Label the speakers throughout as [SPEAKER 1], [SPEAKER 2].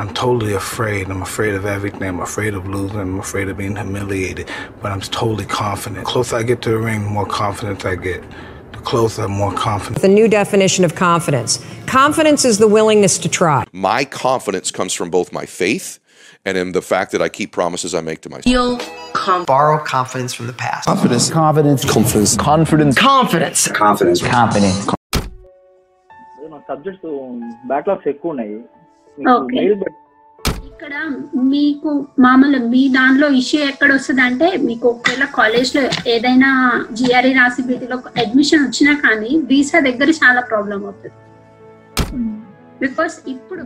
[SPEAKER 1] I'm totally afraid. I'm afraid of everything. I'm afraid of losing. I'm afraid of being humiliated. But I'm totally confident. The closer I get to the ring, the more confidence I get. The closer, I'm more confident.
[SPEAKER 2] The new definition of confidence confidence is the willingness to try.
[SPEAKER 3] My confidence comes from both my faith and in the fact that I keep promises I make to myself.
[SPEAKER 4] Feel com-
[SPEAKER 5] borrow confidence from the past.
[SPEAKER 6] Confidence. Confidence. Confidence. Confidence.
[SPEAKER 5] Confidence.
[SPEAKER 6] Confidence. Confidence.
[SPEAKER 7] Subjects backlogs ఎక్కువ ఉన్నాయి
[SPEAKER 8] ఇక్కడ మీకు మామూలు మీ దానిలో issue ఎక్కడ వస్తుంది అంటే మీకు ఒకవేళ కాలేజ్లో ఏదైనా జిఆర్ఈ రాసి బీటీలో అడ్మిషన్ వచ్చినా కానీ వీసా దగ్గర చాలా ప్రాబ్లం అవుతుంది. బికాస్ ఇప్పుడు.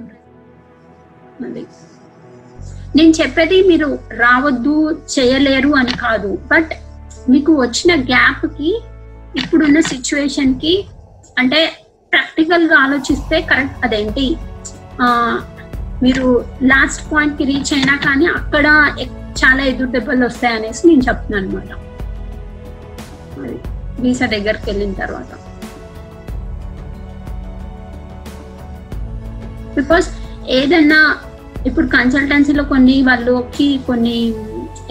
[SPEAKER 8] నేను చెప్పేది మీరు రావద్దు చేయలేరు అని కాదు. బట్ మీకు వచ్చిన గ్యాప్కి ఇప్పుడున్న సిచ్యువేషన్కి అంటే ప్రాక్టికల్గా ఆలోచిస్తే కరెక్ట్ అదేంటి? మీరు లాస్ట్ పాయింట్కి రీచ్ అయినా కానీ అక్కడ చాలా ఎదురు దెబ్బలు వస్తాయి అనేసి నేను చెప్తున్నాను అనమాట వీసా దగ్గరికి వెళ్ళిన తర్వాత. బికాస్ ఏదన్నా ఇప్పుడు కన్సల్టెన్సీలో కొన్ని వాళ్ళకి కొన్ని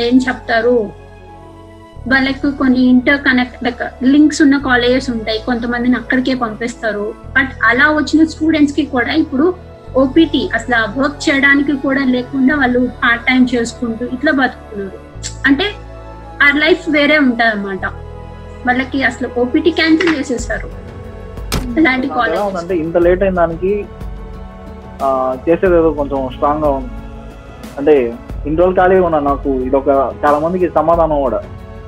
[SPEAKER 8] ఏం చెప్తారు? వాళ్ళకి కొన్ని ఇంటర్ కనెక్ట్ లింక్స్ ఉన్న కాలేజెస్ ఉంటాయి. కొంతమందిని అక్కడికే పంపిస్తారు. బట్ అలా వచ్చిన స్టూడెంట్స్కి కూడా ఇప్పుడు ఓపీటీ అసలు వర్క్ చేయడానికి కూడా లేకుండా వాళ్ళు పార్ట్ టైం చేసుకుంటూ ఇట్లా బతుకుతున్నారు. అంటే ఆ లైఫ్ వేరే ఉంటది అనమాట వాళ్ళకి అసలు ఓపీటీ క్యాన్సిల్ చేసేసారు
[SPEAKER 7] ఎలా
[SPEAKER 8] కాలేజ్
[SPEAKER 7] ఇంత లేట్ అయిన దానికి ఆ, చేసేది ఏదో కొంచెం స్ట్రాంగ్గా ఉంది. అంటే ఇన్ని రోజులు ఖాళీగా ఉన్నా నాకు. ఇది ఒక చాలా మందికి సమాధానం కూడా.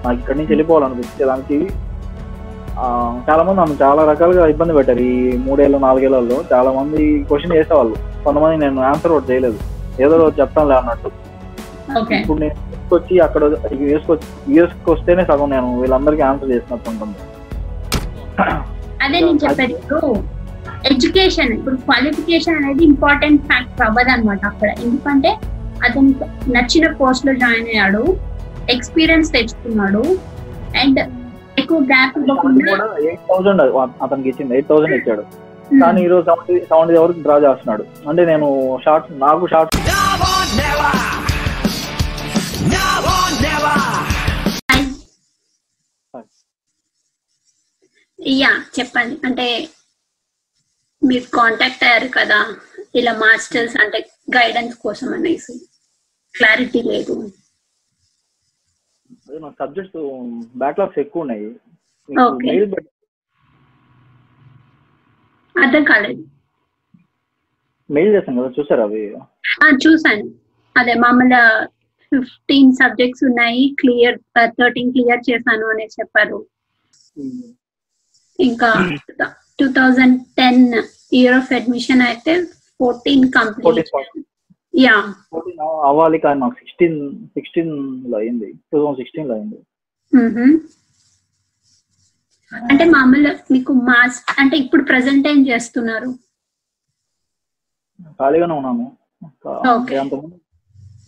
[SPEAKER 7] నాకు ఇక్కడి నుంచి వెళ్ళిపోవాలనిపించే దానికి ఆ, చాలా మంది నన్ను చాలా రకాలుగా ఇబ్బంది పెట్టారు. ఈ మూడేళ్ళు నాలుగేళ్ళలో చాలా మంది క్వశ్చన్ చేసేవాళ్ళు. కొంతమంది నేను ఆన్సర్ కూడా చేయలేదు. ఏదో ఒకటి చెప్తానులే అన్నట్టు. ఇప్పుడు నేను వచ్చి అక్కడ యూఎస్కి వచ్చి యూఎస్కి వస్తేనే సగం నేను వీళ్ళందరికీ ఆన్సర్ చేసినట్టు ఉంటుంది.
[SPEAKER 8] అదే నేను ఇప్పుడు ఎడ్యుకేషన్ ఇప్పుడు క్వాలిఫికేషన్ అనేది ఇంపార్టెంట్ ఫ్యాక్టర్ అవ్వదు అనమాట అక్కడ. ఎందుకంటే అతను నచ్చిన కోర్స్లో జాయిన్ అయ్యాడు ఎక్స్పీరియన్స్ తెచ్చుకున్నాడు అండ్ ఎక్కువ గ్యాప్ ఇవ్వకుండా
[SPEAKER 7] కూడా ఎయిట్ థౌసండ్ అతనికి ఇచ్చింది. ఎయిట్ థౌసండ్ ఇచ్చాడు. కానీ ఈ రోజు సెవెంటీ సెవెంటీ వరకు డ్రా చేస్తున్నాడు. అంటే నేను షార్ట్ నాకు షార్ట్
[SPEAKER 8] యా చెప్పండి. అంటే మీరు కాంటాక్ట్ అయ్యారు కదా ఇలా మాస్టర్స్ అంటే గైడెన్స్ కోసం అనేసి. క్లారిటీ లేదు.
[SPEAKER 7] నాకు సబ్జెక్ట్స్ బ్యాక్లాగ్స్ ఎక్కువ ఉన్నాయి. మెయిల్
[SPEAKER 8] అర్థం కాలేదు.
[SPEAKER 7] మెయిల్ చేశాను కదా చూసారు అవి?
[SPEAKER 8] ఆ, చూసాను అదే మామూలు ఫిఫ్టీన్ సబ్జెక్ట్స్ ఉన్నాయి. క్లియర్ థర్టీన్ క్లియర్ చేశాను అని చెప్పారు. ఇంకా two thousand ten year of admission అయితే ఫోర్టీన్ కంప్లీట్ యా
[SPEAKER 7] అవ్వాలి కానీ నాకు సిక్స్టీన్ సిక్స్టీన్లో అయింది. టూ థౌసండ్ సిక్స్టీన్లో అయింది.
[SPEAKER 8] అంటే మామూలు మీకు మాస్ అంటే ఇప్పుడు ప్రెసెంట్ ఏం చేస్తున్నారు?
[SPEAKER 7] ఖాళీగానే ఉన్నాను. అంతకుముందు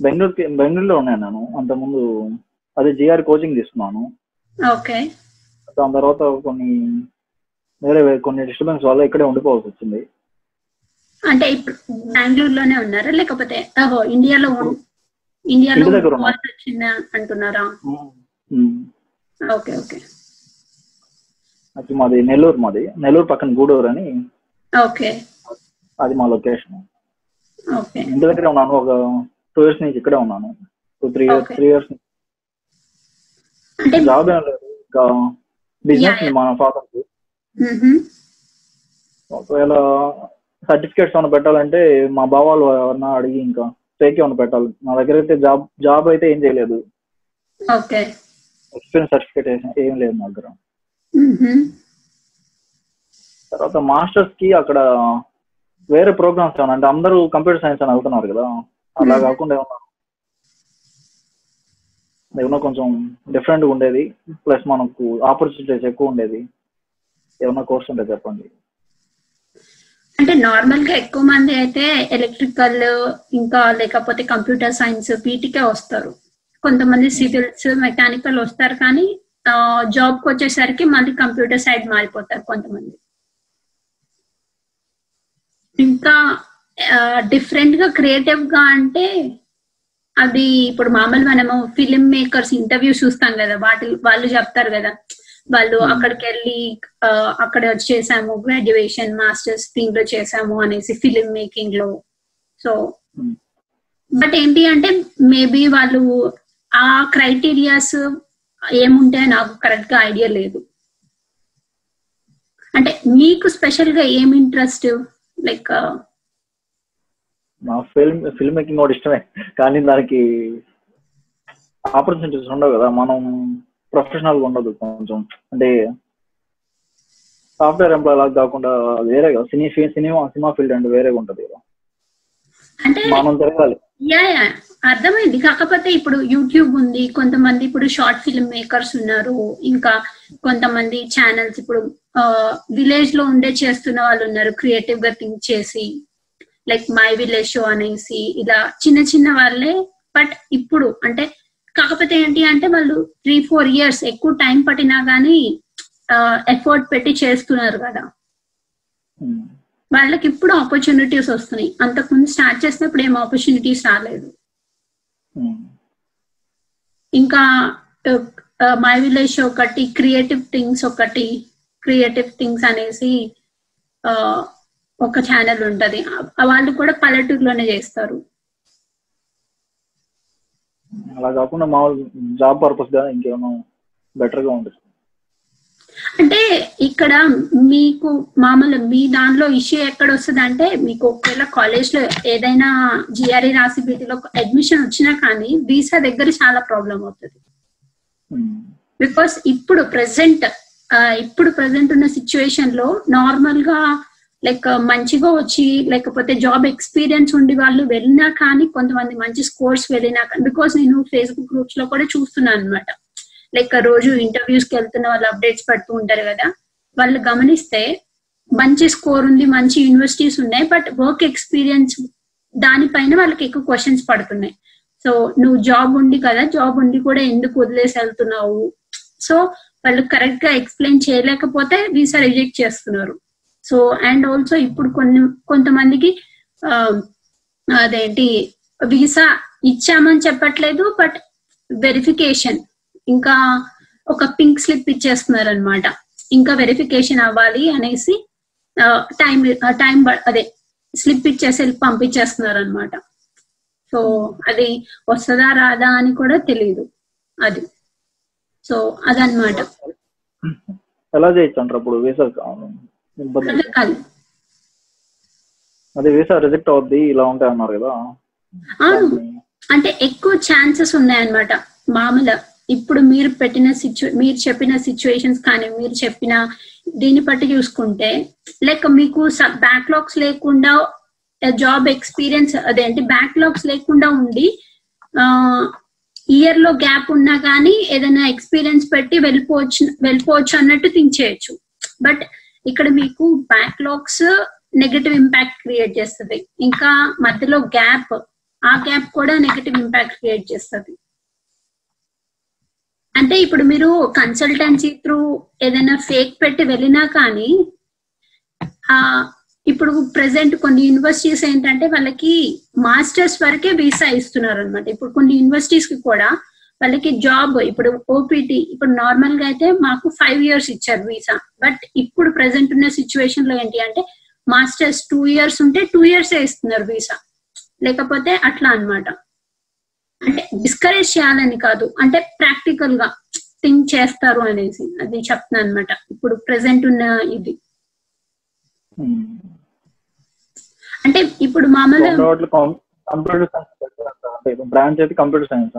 [SPEAKER 7] బెంగళూరు బెంగళూరులో ఉన్నాను నేను. అంతకుముందు అదే జిఆర్ కోచింగ్ తీసుకున్నాను
[SPEAKER 8] ఓకే
[SPEAKER 7] దాని తర్వాత కొన్ని వేరే వేరే కొన్ని డిస్టర్బెన్స్ వల్ల ఇక్కడే ఉండిపోవాల్సి వచ్చింది.
[SPEAKER 8] అంటే ఇప్పుడు బెంగళూరులోనే ఉన్నారా? లేకపోతే ఇండియాలో ఇండియాలో వచ్చిందా అంటున్నారా. Okay okay.
[SPEAKER 7] అది మాది నెల్లూరు మాది. నెల్లూరు పక్కన గూడూరు అని
[SPEAKER 8] ఓకే.
[SPEAKER 7] అది మా లొకేషన్.
[SPEAKER 8] ఓకే.
[SPEAKER 7] ఇంటి దగ్గర ఉన్నాను. ఒక టూ ఇయర్స్ నుంచి ఇక్కడే ఉన్నాను. Two three
[SPEAKER 8] years.
[SPEAKER 7] Three years.
[SPEAKER 8] అంటే
[SPEAKER 7] జాబ్ ఇంకా బిజినెస్ మా ఫాదర్. ఒకవేళ సర్టిఫికేట్స్ ఏమైనా పెట్టాలంటే మా బావాలు ఎవరన్నా అడిగి ఇంకా ఫేక్ ఏమైనా పెట్టాలి. నా దగ్గర అయితే జాబ్ జాబ్ అయితే ఏం చేయలేదు.
[SPEAKER 8] ఓకే.
[SPEAKER 7] ఎక్స్పీరియన్స్ సర్టిఫికేట్ ఏం లేదు నా దగ్గర. తర్వాత మాస్టర్స్కి అక్కడ వేరే ప్రోగ్రామ్స్ ఏమన్నా అంటే అందరూ కంప్యూటర్ సైన్స్ అని వెళ్తున్నారు కదా. అలా. కాకుండా ఏమన్నా ఏమన్నా కొంచెం డిఫరెంట్ ఉండేది. ప్లస్ మనకు ఆపర్చునిటీస్ ఎక్కువ ఉండేది. ఏమన్నా కోర్స్ ఉంటే చెప్పండి.
[SPEAKER 8] అంటే నార్మల్గా ఎక్కువ మంది అయితే ఎలక్ట్రికల్ ఇంకా లేకపోతే కంప్యూటర్ సైన్స్ వీటికే వస్తారు. కొంతమంది సివిల్స్ మెకానికల్ వస్తారు కానీ జాబ్కి వచ్చేసరికి మళ్ళీ కంప్యూటర్ సైడ్ మారిపోతారు కొంతమంది. ఇంకా డిఫరెంట్గా క్రియేటివ్గా అంటే అది ఇప్పుడు మామూలు మనము ఫిలిం మేకర్స్ ఇంటర్వ్యూ చూస్తాం కదా వాటి వాళ్ళు చెప్తారు కదా వాళ్ళు అక్కడికి వెళ్ళి అక్కడ చేసాము గ్రాడ్యుయేషన్ మాస్టర్స్ దీంట్లో చేసాము అనేసి ఫిలిం మేకింగ్లో. So
[SPEAKER 7] Hmm.
[SPEAKER 8] బట్ ఏంటి అంటే మేబీ వాళ్ళు ఆ క్రైటీరియాస్ ఏముంటాయో నాకు కరెక్ట్గా ఐడియా లేదు. అంటే మీకు స్పెషల్గా ఏం ఇంట్రెస్ట్ లైక్
[SPEAKER 7] నా ఫిల్మ్ ఫిల్మ్ మేకింగ్ కూడా ఇష్టమే. కానీ దానికి ఆపర్చునిటీస్ ఉండవు కదా. మనం ప్రొఫెషనల్ ఉండదు కొంచెం. అంటే సాఫ్ట్వేర్ ఎంప్లాయ్ లాగా కాకుండా వేరే కదా. సినీ సినిమా సినిమా ఫీల్డ్ అంటే వేరేగా ఉంటది కదా.
[SPEAKER 8] అంటే
[SPEAKER 7] మనం తిరగాలి.
[SPEAKER 8] Yeah yeah. అర్థమైంది. కాకపోతే ఇప్పుడు యూట్యూబ్ ఉంది. కొంతమంది ఇప్పుడు షార్ట్ ఫిల్మ్ మేకర్స్ ఉన్నారు. ఇంకా కొంతమంది ఛానల్స్ ఇప్పుడు విలేజ్లో ఉండే చేస్తున్న వాళ్ళు ఉన్నారు. క్రియేటివ్గా థింక్ చేసి లైక్ మై విలేజ్ షో అనేసి ఇలా చిన్న చిన్న వాళ్ళే. బట్ ఇప్పుడు అంటే కాకపోతే ఏంటి అంటే వాళ్ళు త్రీ ఫోర్ ఇయర్స్ ఎక్కువ టైం పట్టినా గానీ ఎఫర్ట్ పెట్టి చేస్తున్నారు కదా.
[SPEAKER 7] ఉమ్.
[SPEAKER 8] వాళ్ళకి ఇప్పుడు ఆపర్చునిటీస్ వస్తున్నాయి. అంతకుముందు స్టార్ట్ చేసినప్పుడు ఏం ఆపర్చునిటీస్ రాలేదు.
[SPEAKER 7] ఉమ్.
[SPEAKER 8] ఇంకా మై విలేజ్ ఒకటి క్రియేటివ్ థింగ్స్ ఒకటి క్రియేటివ్ థింగ్స్ అనేసి ఆ, ఒక ఛానల్ ఉంటది. వాళ్ళు కూడా పల్లెటూరులోనే చేస్తారు.
[SPEAKER 7] అలా కాకుండా మామూలు జాబ్ పర్పస్గా ఇంకేమైనా బెటర్గా ఉంటుంది
[SPEAKER 8] అంటే ఇక్కడ మీకు మామూలు మీ దానిలో ఇష్యూ ఎక్కడ వస్తుంది అంటే మీకు ఒకవేళ కాలేజ్లో ఏదైనా జిఆర్ఈ రాసి బీటీలో అడ్మిషన్ వచ్చినా కానీ వీసా దగ్గర చాలా ప్రాబ్లం అవుతుంది. బికాస్ ఇప్పుడు ప్రెసెంట్ ఇప్పుడు ప్రెసెంట్ ఉన్న సిచ్యువేషన్లో నార్మల్గా లైక్ uh, మంచిగా వచ్చి లేకపోతే జాబ్ ఎక్స్పీరియన్స్ ఉండి వాళ్ళు వెళ్ళినా కానీ కొంతమంది మంచి స్కోర్స్ వెళ్ళినా కానీ బికాస్ నేను ఫేస్బుక్ గ్రూప్స్లో కూడా చూస్తున్నాను అనమాట లైక్ రోజు ఇంటర్వ్యూస్కి వెళ్తున్న వాళ్ళు అప్డేట్స్ పెడుతూ ఉంటారు కదా వాళ్ళు గమనిస్తే మంచి స్కోర్ ఉంది మంచి యూనివర్సిటీస్ ఉన్నాయి బట్ వర్క్ ఎక్స్పీరియన్స్ దానిపైన వాళ్ళకి ఎక్కువ క్వశ్చన్స్ పడుతున్నాయి. సో నువ్వు జాబ్ ఉంది కదా జాబ్ ఉండి కూడా ఎందుకు వదిలేసి వెళ్తున్నావు? సో వాళ్ళు కరెక్ట్గా ఎక్స్ప్లెయిన్ చేయలేకపోతే వీసా రిజెక్ట్ చేస్తున్నారు. సో అండ్ ఆల్సో ఇప్పుడు కొన్ని కొంతమందికి అదేంటి వీసా ఇచ్చామని చెప్పట్లేదు బట్ వెరిఫికేషన్ ఇంకా ఒక పింక్ స్లిప్ ఇచ్చేస్తున్నారు అనమాట ఇంకా వెరిఫికేషన్ అవ్వాలి అనేసి టైం టైం అదే స్లిప్ ఇచ్చేసి పంపించేస్తున్నారు అనమాట సో అది వస్తుందా రాదా అని కూడా తెలియదు అది. సో అదనమాట
[SPEAKER 7] ఎలా చేయొచ్చు అంటారు అప్పుడు వీసా ఇబ్బంది
[SPEAKER 8] అదే
[SPEAKER 7] వీసా రిజెక్ట్ అవుద్ది ఇలా ఉంటాయి అన్నారు కదా.
[SPEAKER 8] అంటే ఎక్కువ ఛాన్సెస్ ఉన్నాయన్నమాట. మామూలు ఇప్పుడు మీరు పెట్టిన సిచ్యు మీరు చెప్పిన సిచ్యువేషన్స్ కానీ మీరు చెప్పిన దీన్ని బట్టి చూసుకుంటే లైక్ మీకు బ్యాక్లాగ్స్ లేకుండా జాబ్ ఎక్స్పీరియన్స్ అదేంటి బ్యాక్లాగ్స్ లేకుండా ఉండి ఇయర్లో గ్యాప్ ఉన్నా కానీ ఏదైనా ఎక్స్పీరియన్స్ పెట్టి వెళ్ళిపోవచ్చు వెళ్ళిపోవచ్చు అన్నట్టు థింక్ చేయొచ్చు. బట్ ఇక్కడ మీకు బ్యాక్లాగ్స్ నెగటివ్ ఇంపాక్ట్ క్రియేట్ చేస్తుంది. ఇంకా మధ్యలో గ్యాప్ ఆ గ్యాప్ కూడా నెగటివ్ ఇంపాక్ట్ క్రియేట్ చేస్తుంది. అంటే ఇప్పుడు మీరు కన్సల్టెన్సీ త్రూ ఏదైనా ఫేక్ పెట్టి వెళ్ళినా కానీ ఆ ఇప్పుడు ప్రెసెంట్ కొన్ని యూనివర్సిటీస్ ఏంటంటే వాళ్ళకి మాస్టర్స్ వరకే వీసా ఇస్తున్నారు అనమాట ఇప్పుడు కొన్ని యూనివర్సిటీస్కి కూడా వాళ్ళకి జాబ్ ఇప్పుడు ఓపీటీ ఇప్పుడు నార్మల్గా అయితే మాకు ఫైవ్ ఇయర్స్ ఇచ్చారు వీసా బట్ ఇప్పుడు ప్రెసెంట్ ఉన్న సిచ్యువేషన్లో ఏంటి అంటే మాస్టర్స్ టూ ఇయర్స్ ఉంటే టూ ఇయర్స్ ఇస్తున్నారు వీసా లేకపోతే అట్లా అన్నమాట. అంటే డిస్కరేజ్ చేయాలని కాదు. అంటే ప్రాక్టికల్గా థింక్ చేస్తారు అనేసి. అది చెప్తున్నాను అనమాట ఇప్పుడు ప్రెసెంట్ ఉన్న ఇది. అంటే ఇప్పుడు మామూలు
[SPEAKER 7] కంప్యూటర్ సైన్స్ బ్రాంచ్ అయితే కంప్యూటర్ సైన్స్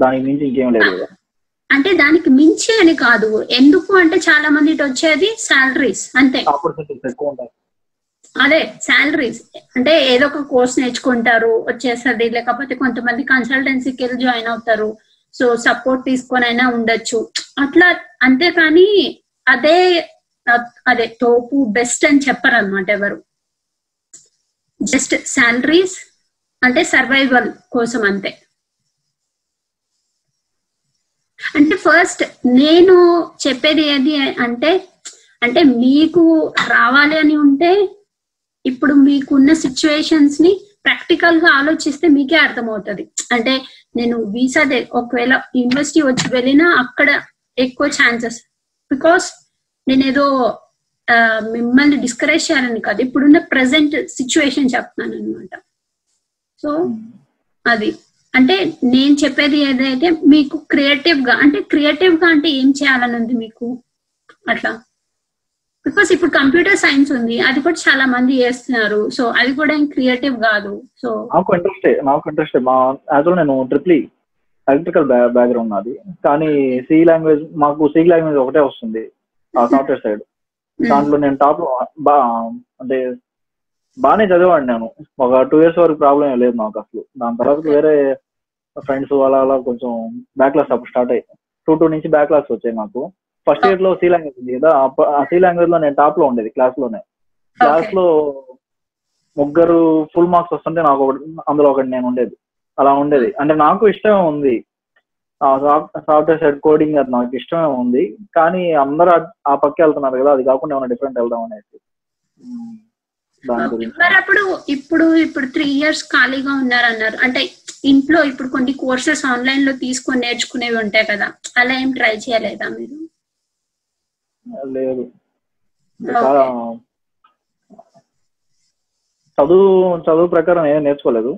[SPEAKER 7] దానికి మించి ఇంకేం లేదు కదా.
[SPEAKER 8] అంటే దానికి మించి అని కాదు. ఎందుకు అంటే చాలా మంది వచ్చేది శాలరీస్ అంతే. అదే శాలరీస్ అంటే ఏదో ఒక కోర్స్ నేర్చుకుంటారు వచ్చేసరి లేకపోతే కొంతమంది కన్సల్టెన్సీకి వెళ్ళి జాయిన్ అవుతారు. సో సపోర్ట్ తీసుకొని అయినా ఉండొచ్చు. అట్లా అంతేకాని అదే అదే తోపు బెస్ట్ అని చెప్పరు అనమాట ఎవరు. జస్ట్ శాలరీస్ అంటే సర్వైవల్ కోసం అంతే. అంటే ఫస్ట్ నేను చెప్పేది ఏది అంటే అంటే మీకు రావాలి అని ఉంటే ఇప్పుడు మీకున్న సిచ్యువేషన్స్ని ప్రాక్టికల్గా ఆలోచిస్తే మీకే అర్థమవుతుంది. అంటే నేను వీసా ఒకవేళ యూనివర్సిటీ వచ్చి వెళ్ళినా అక్కడ ఎక్కువ ఛాన్సెస్ బికాస్ నేను ఏదో మిమ్మల్ని డిస్కరేజ్ చేయాలని కాదు ఇప్పుడున్న ప్రెసెంట్ సిచ్యువేషన్ చెప్తున్నాను అనమాట సో అది. అంటే నేను చెప్పేది ఏదైతే మీకు క్రియేటివ్గా అంటే క్రియేటివ్గా అంటే ఏం చేయాలని ఉంది మీకు? అట్లా. బికాస్ ఇప్పుడు కంప్యూటర్ సైన్స్ ఉంది అది కూడా చాలా మంది చేస్తున్నారు. సో అది కూడా ఏం క్రియేటివ్ కాదు. సో
[SPEAKER 7] నాకు ఇంట్రెస్ట్ నాకు ఇంట్రెస్ట్ మా యాక్చువల్ నేను ట్రిప్లీ ఎలక్ట్రికల్ బ్యాక్గ్రౌండ్ నాది. కానీ సి లాంగ్వేజ్ మాకు సి లాంగ్వేజ్ ఒకటే వస్తుంది ఆ సాఫ్ట్వేర్ సైడ్ దాంట్లో నేను టాప్ బా అంటే బాగానే చదివాను నేను. ఒక టూ ఇయర్స్ వరకు ప్రాబ్లం ఏం లేదు నాకు అసలు. దాని తర్వాత వేరే ఫ్రెండ్స్ అలా అలా కొంచెం బ్యాక్ క్లాస్ అప్పుడు స్టార్ట్ అయ్యి టూ టూ నుంచి బ్యాక్ క్లాస్ వచ్చాయి నాకు ఫస్ట్ ఇయర్లో సి లాంగ్వేజ్ ఉంది కదా ఆ సి లాంగ్వేజ్లో నేను టాప్లో ఉండేది క్లాస్లోనే. క్లాస్లో ముగ్గురు ఫుల్ మార్క్స్ వస్తుంటే నాకు ఒకటి అందులో ఒకటి నేను ఉండేది. అలా ఉండేది. అంటే నాకు ఇష్టమే ఉంది. సాఫ్ట్వేర్ సైడ్ కోడింగ్ అది నాకు ఇష్టమే ఉంది. కానీ అందరూ ఆ- పక్క వెళ్తున్నారు కదా అది కాకుండా ఏమైనా డిఫరెంట్ వెళ్దాం అనేసి.
[SPEAKER 8] మరి అప్పుడు ఇప్పుడు ఇప్పుడు త్రీ ఇయర్స్ ఖాళీగా ఉన్నారన్నారు. అంటే ఇంట్లో ఇప్పుడు కొన్ని కోర్సెస్ ఆన్లైన్లో తీసుకొని నేర్చుకునేవి ఉంటాయి కదా. అలా ఏం ట్రై చేయలేదా మీరు?
[SPEAKER 7] లేదు. చదువు చదువు ప్రకారం ఏం నేర్చుకోలేదు.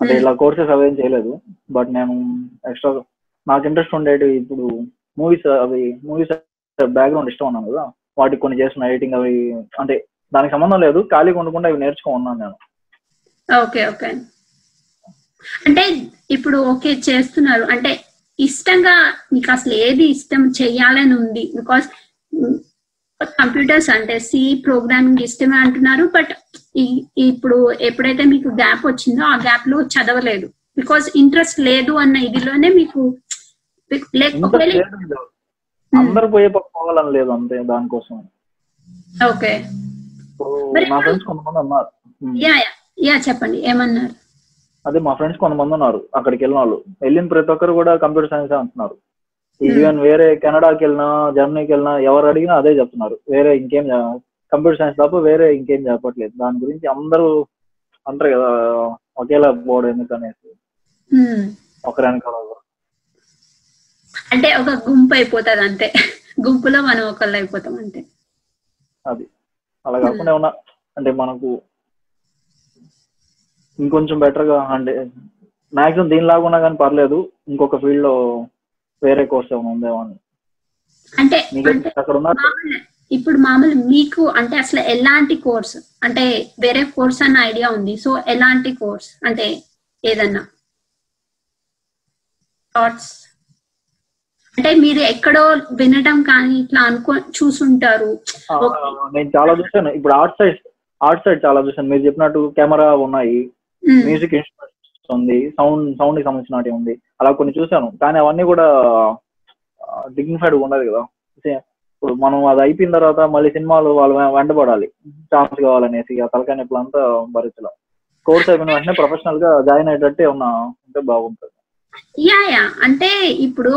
[SPEAKER 7] అంటే ఇలా కోర్సెస్ అవేం చేయలేదు. బట్ నేను ఎక్స్ట్రా నాకు ఇంట్రెస్ట్ ఉండేది ఇప్పుడు మూవీస్ అవి మూవీస్ బ్యాక్గ్రౌండ్ ఇష్టం ఉన్నాను కదా. వాటికి కొన్ని చేసిన ఎడిటింగ్ అవి అంటే దానికి సంబంధం లేదు. ఖాళీగా ఉండకుండా అవి నేర్చుకో ఉన్నాను నేను.
[SPEAKER 8] Okay okay. అంటే ఇప్పుడు ఓకే చేస్తున్నారు. అంటే ఇష్టంగా మీకు అసలు ఏది ఇష్టం చెయ్యాలని ఉంది? బికాస్ కంప్యూటర్స్ అంటే సి ప్రోగ్రామింగ్ ఇష్టమే అంటున్నారు. బట్ ఇప్పుడు ఎప్పుడైతే మీకు గ్యాప్ వచ్చిందో ఆ గ్యాప్లో చదవలేదు. బికాస్ ఇంట్రెస్ట్ లేదు అన్న ఇదిలోనే మీకు.
[SPEAKER 7] అందరు పోయే పోవాలని లేదు అంతే దానికోసం.
[SPEAKER 8] ఓకే.
[SPEAKER 7] ఇప్పుడు ఫ్రెండ్స్ కొంతమంది.
[SPEAKER 8] యా చెప్పండి ఏమన్నారు?
[SPEAKER 7] అదే మా ఫ్రెండ్స్ కొంతమంది ఉన్నారు అక్కడికి వెళ్ళిన వాళ్ళు. వెళ్ళిన ప్రతి ఒక్కరు కూడా కంప్యూటర్ సైన్స్ అంటున్నారు. ఈవెన్ వేరే కెనడాకి వెళ్ళినా జర్మనీకి వెళ్ళినా ఎవరు అడిగినా అదే చెప్తున్నారు. వేరే ఇంకేం కంప్యూటర్ సైన్స్ తప్ప వేరే ఇంకేం చెప్పట్లేదు. దాని గురించి అందరూ అంటారు కదా ఒకేలా పోవడం ఎందుకు అనేసి. ఒకరానికి ఒకరు.
[SPEAKER 8] అంటే ఒక గుంపు అయిపోతుంది అంతే. గుంపులో మనం ఒకళ్ళు అయిపోతాం అంతే.
[SPEAKER 7] అది. అలా కాకుండా ఏమన్నా అంటే మనకు ఇంకొంచెం బెటర్గా అంటే మాక్సిమం దీనిలాగా ఉన్నా కానీ పర్లేదు ఇంకొక ఫీల్డ్లో వేరే కోర్స్ ఏమైనా ఉందేమో అని.
[SPEAKER 8] అంటే
[SPEAKER 7] అక్కడ ఉన్నారు?
[SPEAKER 8] ఇప్పుడు మామూలు మీకు అంటే అసలు ఎలాంటి కోర్స్ అంటే వేరే కోర్స్ అన్న ఐడియా ఉంది సో ఎలాంటి కోర్స్ అంటే ఏదన్నా? థాట్స్ అంటే మీరు ఎక్కడో వినడం కానీ ఇట్లా అనుకో చూసుంటారు.
[SPEAKER 7] నేను చాలా చూసాను ఇప్పుడు ఆర్ట్ సైడ్ ఆర్ట్ సైడ్ చాలా చూసాను మీరు చెప్పినట్టు కెమెరా ఉన్నాయి. మ్యూజిక్ ఇన్స్ట్రుమెంట్స్ ఉంది సౌండ్ సౌండ్కి సంబంధించినవి ఉంది. అలా కొన్ని చూసాను కానీ అవన్నీ కూడా డిగ్నిఫైడ్ ఉండదు కదా. ఇప్పుడు మనం అది అయిపోయిన తర్వాత మళ్ళీ సినిమాలు వాళ్ళు వెంటబడాలి. ఛాన్స్ కావాలనేసి ఆ తలకాయ నొప్పులు అంతా భరించలేం. కోర్స్ అయిపోయిన వెంటనే ప్రొఫెషనల్గా జాయిన్ అయ్యేటట్టే ఉన్న ఉంటే బాగుంటుంది.
[SPEAKER 8] Yeah yeah. అంటే ఇప్పుడు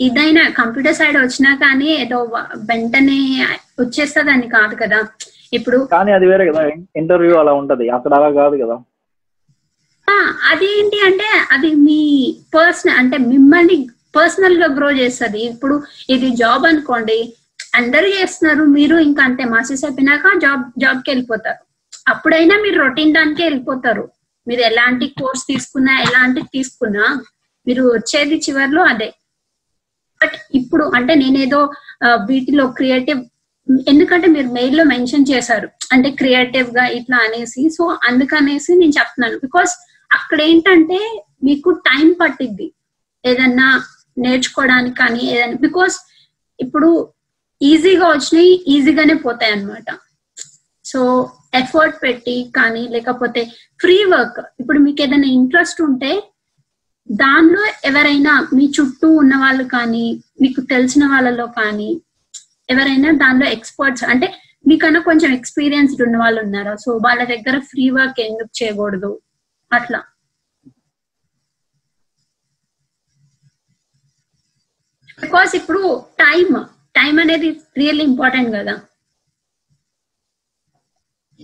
[SPEAKER 8] ఇదైనా కంప్యూటర్ సైడ్ వచ్చినా కానీ ఏదో వెంటనే వచ్చేస్తుందని కాదు కదా. ఇప్పుడు
[SPEAKER 7] కానీ అది వేరే కదా ఇంటర్వ్యూ అలా ఉంటది అక్కడ అలా కాదు కదా.
[SPEAKER 8] ఆ, అది ఏంటి అంటే అది మీ పర్సనల్ అంటే మిమ్మల్ని పర్సనల్గా గ్రో చేస్తుంది. ఇప్పుడు ఇది జాబ్ అనుకోండి అందరు చేస్తున్నారు మీరు ఇంకా అంతే మాసెస్ అయిపోయినాక జాబ్ జాబ్కి వెళ్ళిపోతారు. అప్పుడైనా మీరు రొటీన్ దానికే వెళ్ళిపోతారు. మీరు ఎలాంటి కోర్స్ తీసుకున్నా ఎలాంటి తీసుకున్నా మీరు వచ్చేది చివర్లో అదే. బట్ ఇప్పుడు అంటే నేనేదో వీటిలో క్రియేటివ్ ఎందుకంటే మీరు మెయిల్లో మెన్షన్ చేశారు. అంటే క్రియేటివ్గా ఇట్లా అనేసి. సో అందుకనేసి నేను చెప్తున్నాను. బికాస్ అక్కడ ఏంటంటే మీకు టైం పట్టిద్ది. ఏదన్నా నేర్చుకోవడానికి కానీ ఏదైనా. బికాస్ ఇప్పుడు ఈజీగా వచ్చినాయి ఈజీగానే పోతాయి అన్నమాట సో ఎఫర్ట్ పెట్టి కానీ లేకపోతే ఫ్రీ వర్క్ ఇప్పుడు మీకు ఏదైనా ఇంట్రెస్ట్ ఉంటే దానిలో ఎవరైనా మీ చుట్టూ ఉన్న వాళ్ళు కానీ మీకు తెలిసిన వాళ్ళలో కానీ ఎవరైనా దానిలో ఎక్స్పర్ట్స్ అంటే మీకన్నా కొంచెం ఎక్స్పీరియన్స్డ్ ఉన్న వాళ్ళు ఉన్నారా? సో వాళ్ళ దగ్గర ఫ్రీ వర్క్ ఎందుకు చేయకూడదు? అట్లా. బికాస్ ఇప్పుడు టైం టైం అనేది రియల్లీ ఇంపార్టెంట్ కదా.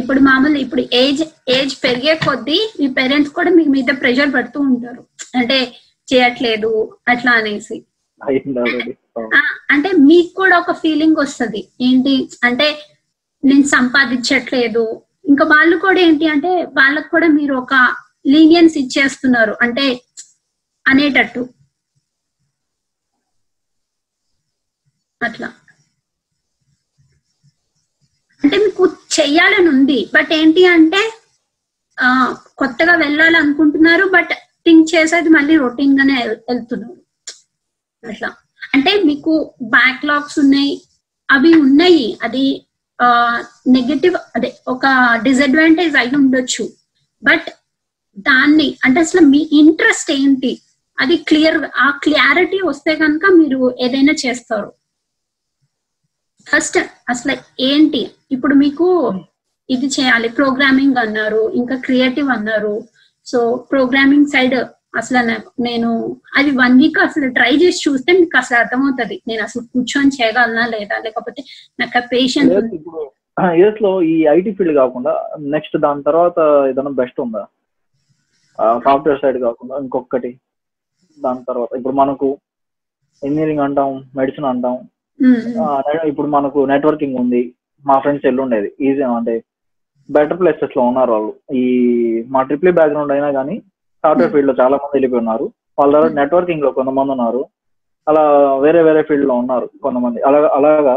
[SPEAKER 8] ఇప్పుడు మామూలు ఇప్పుడు ఏజ్ ఏజ్ పెరిగే కొద్దీ మీ పేరెంట్స్ కూడా మీ మీద ప్రెషర్ పెడుతూ ఉంటారు. అంటే చేయట్లేదు అట్లా అనేసి. అంటే మీకు కూడా ఒక ఫీలింగ్ వస్తది. ఏంటి అంటే నేను సంపాదించట్లేదు. ఇంకా వాళ్ళు కూడా ఏంటి అంటే వాళ్ళకు కూడా మీరు ఒక లీనియన్స్ ఇచ్చేస్తున్నారు. అంటే అనేటట్టు. అట్లా. అంటే మీకు చెయ్యాలని ఉంది బట్ ఏంటి అంటే ఆ కొత్తగా వెళ్ళాలనుకుంటున్నారు బట్ థింక్ చేసేది మళ్ళీ రొటీన్ గానే వెళ్తున్నారు. అట్లా. అంటే మీకు బ్యాక్లాగ్స్ ఉన్నాయి అవి ఉన్నాయి. అది నెగటివ్ అదే ఒక డిసడ్వాంటేజ్ అయి ఉండొచ్చు. బట్ దాన్ని అంటే అసలు మీ ఇంట్రెస్ట్ ఏంటి? అది క్లియర్ ఆ క్లారిటీ వస్తే కనుక మీరు ఏదైనా చేస్తారు. ఫస్ట్ అసలు ఏంటి? ఇప్పుడు మీకు ఇది చేయాలి ప్రోగ్రామింగ్ అన్నారు ఇంకా క్రియేటివ్ అన్నారు. సో ప్రోగ్రామింగ్ సైడ్ అసలు నేను అది వన్ వీక్ అసలు ట్రై చేసి చూస్తే మీకు అసలు అర్థమవుతుంది. నేను అసలు కూర్చొని చేయగలనా లేదా? లేకపోతే నాకు పేషెన్స్
[SPEAKER 7] ఇప్పుడు యుఎస్లో ఈ ఐటీ ఫీల్డ్ కాకుండా నెక్స్ట్ దాని తర్వాత ఏదైనా బెస్ట్ ఉందా? సాఫ్ట్వేర్ సైడ్ కాకుండా ఇంకొకటి. దాని తర్వాత ఇప్పుడు మనకు ఇంజనీరింగ్ అంటాం మెడిసిన్ అంటాం ఇప్పుడు మనకు నెట్వర్కింగ్ ఉంది. మా ఫ్రెండ్స్ ఎల్లు ఉండేది. ఈజీ అంటే బెటర్ ప్లేసెస్లో ఉన్నారు వాళ్ళు. ఈ మా ట్రిప్లీ బ్యాక్గ్రౌండ్ అయినా కానీ సాఫ్ట్వేర్ ఫీల్డ్లో చాలా మంది వెళ్ళిపోయి ఉన్నారు వాళ్ళ దగ్గర నెట్వర్కింగ్లో కొంతమంది ఉన్నారు. అలా వేరే వేరే ఫీల్డ్లో ఉన్నారు కొంతమంది. అలాగా అలాగా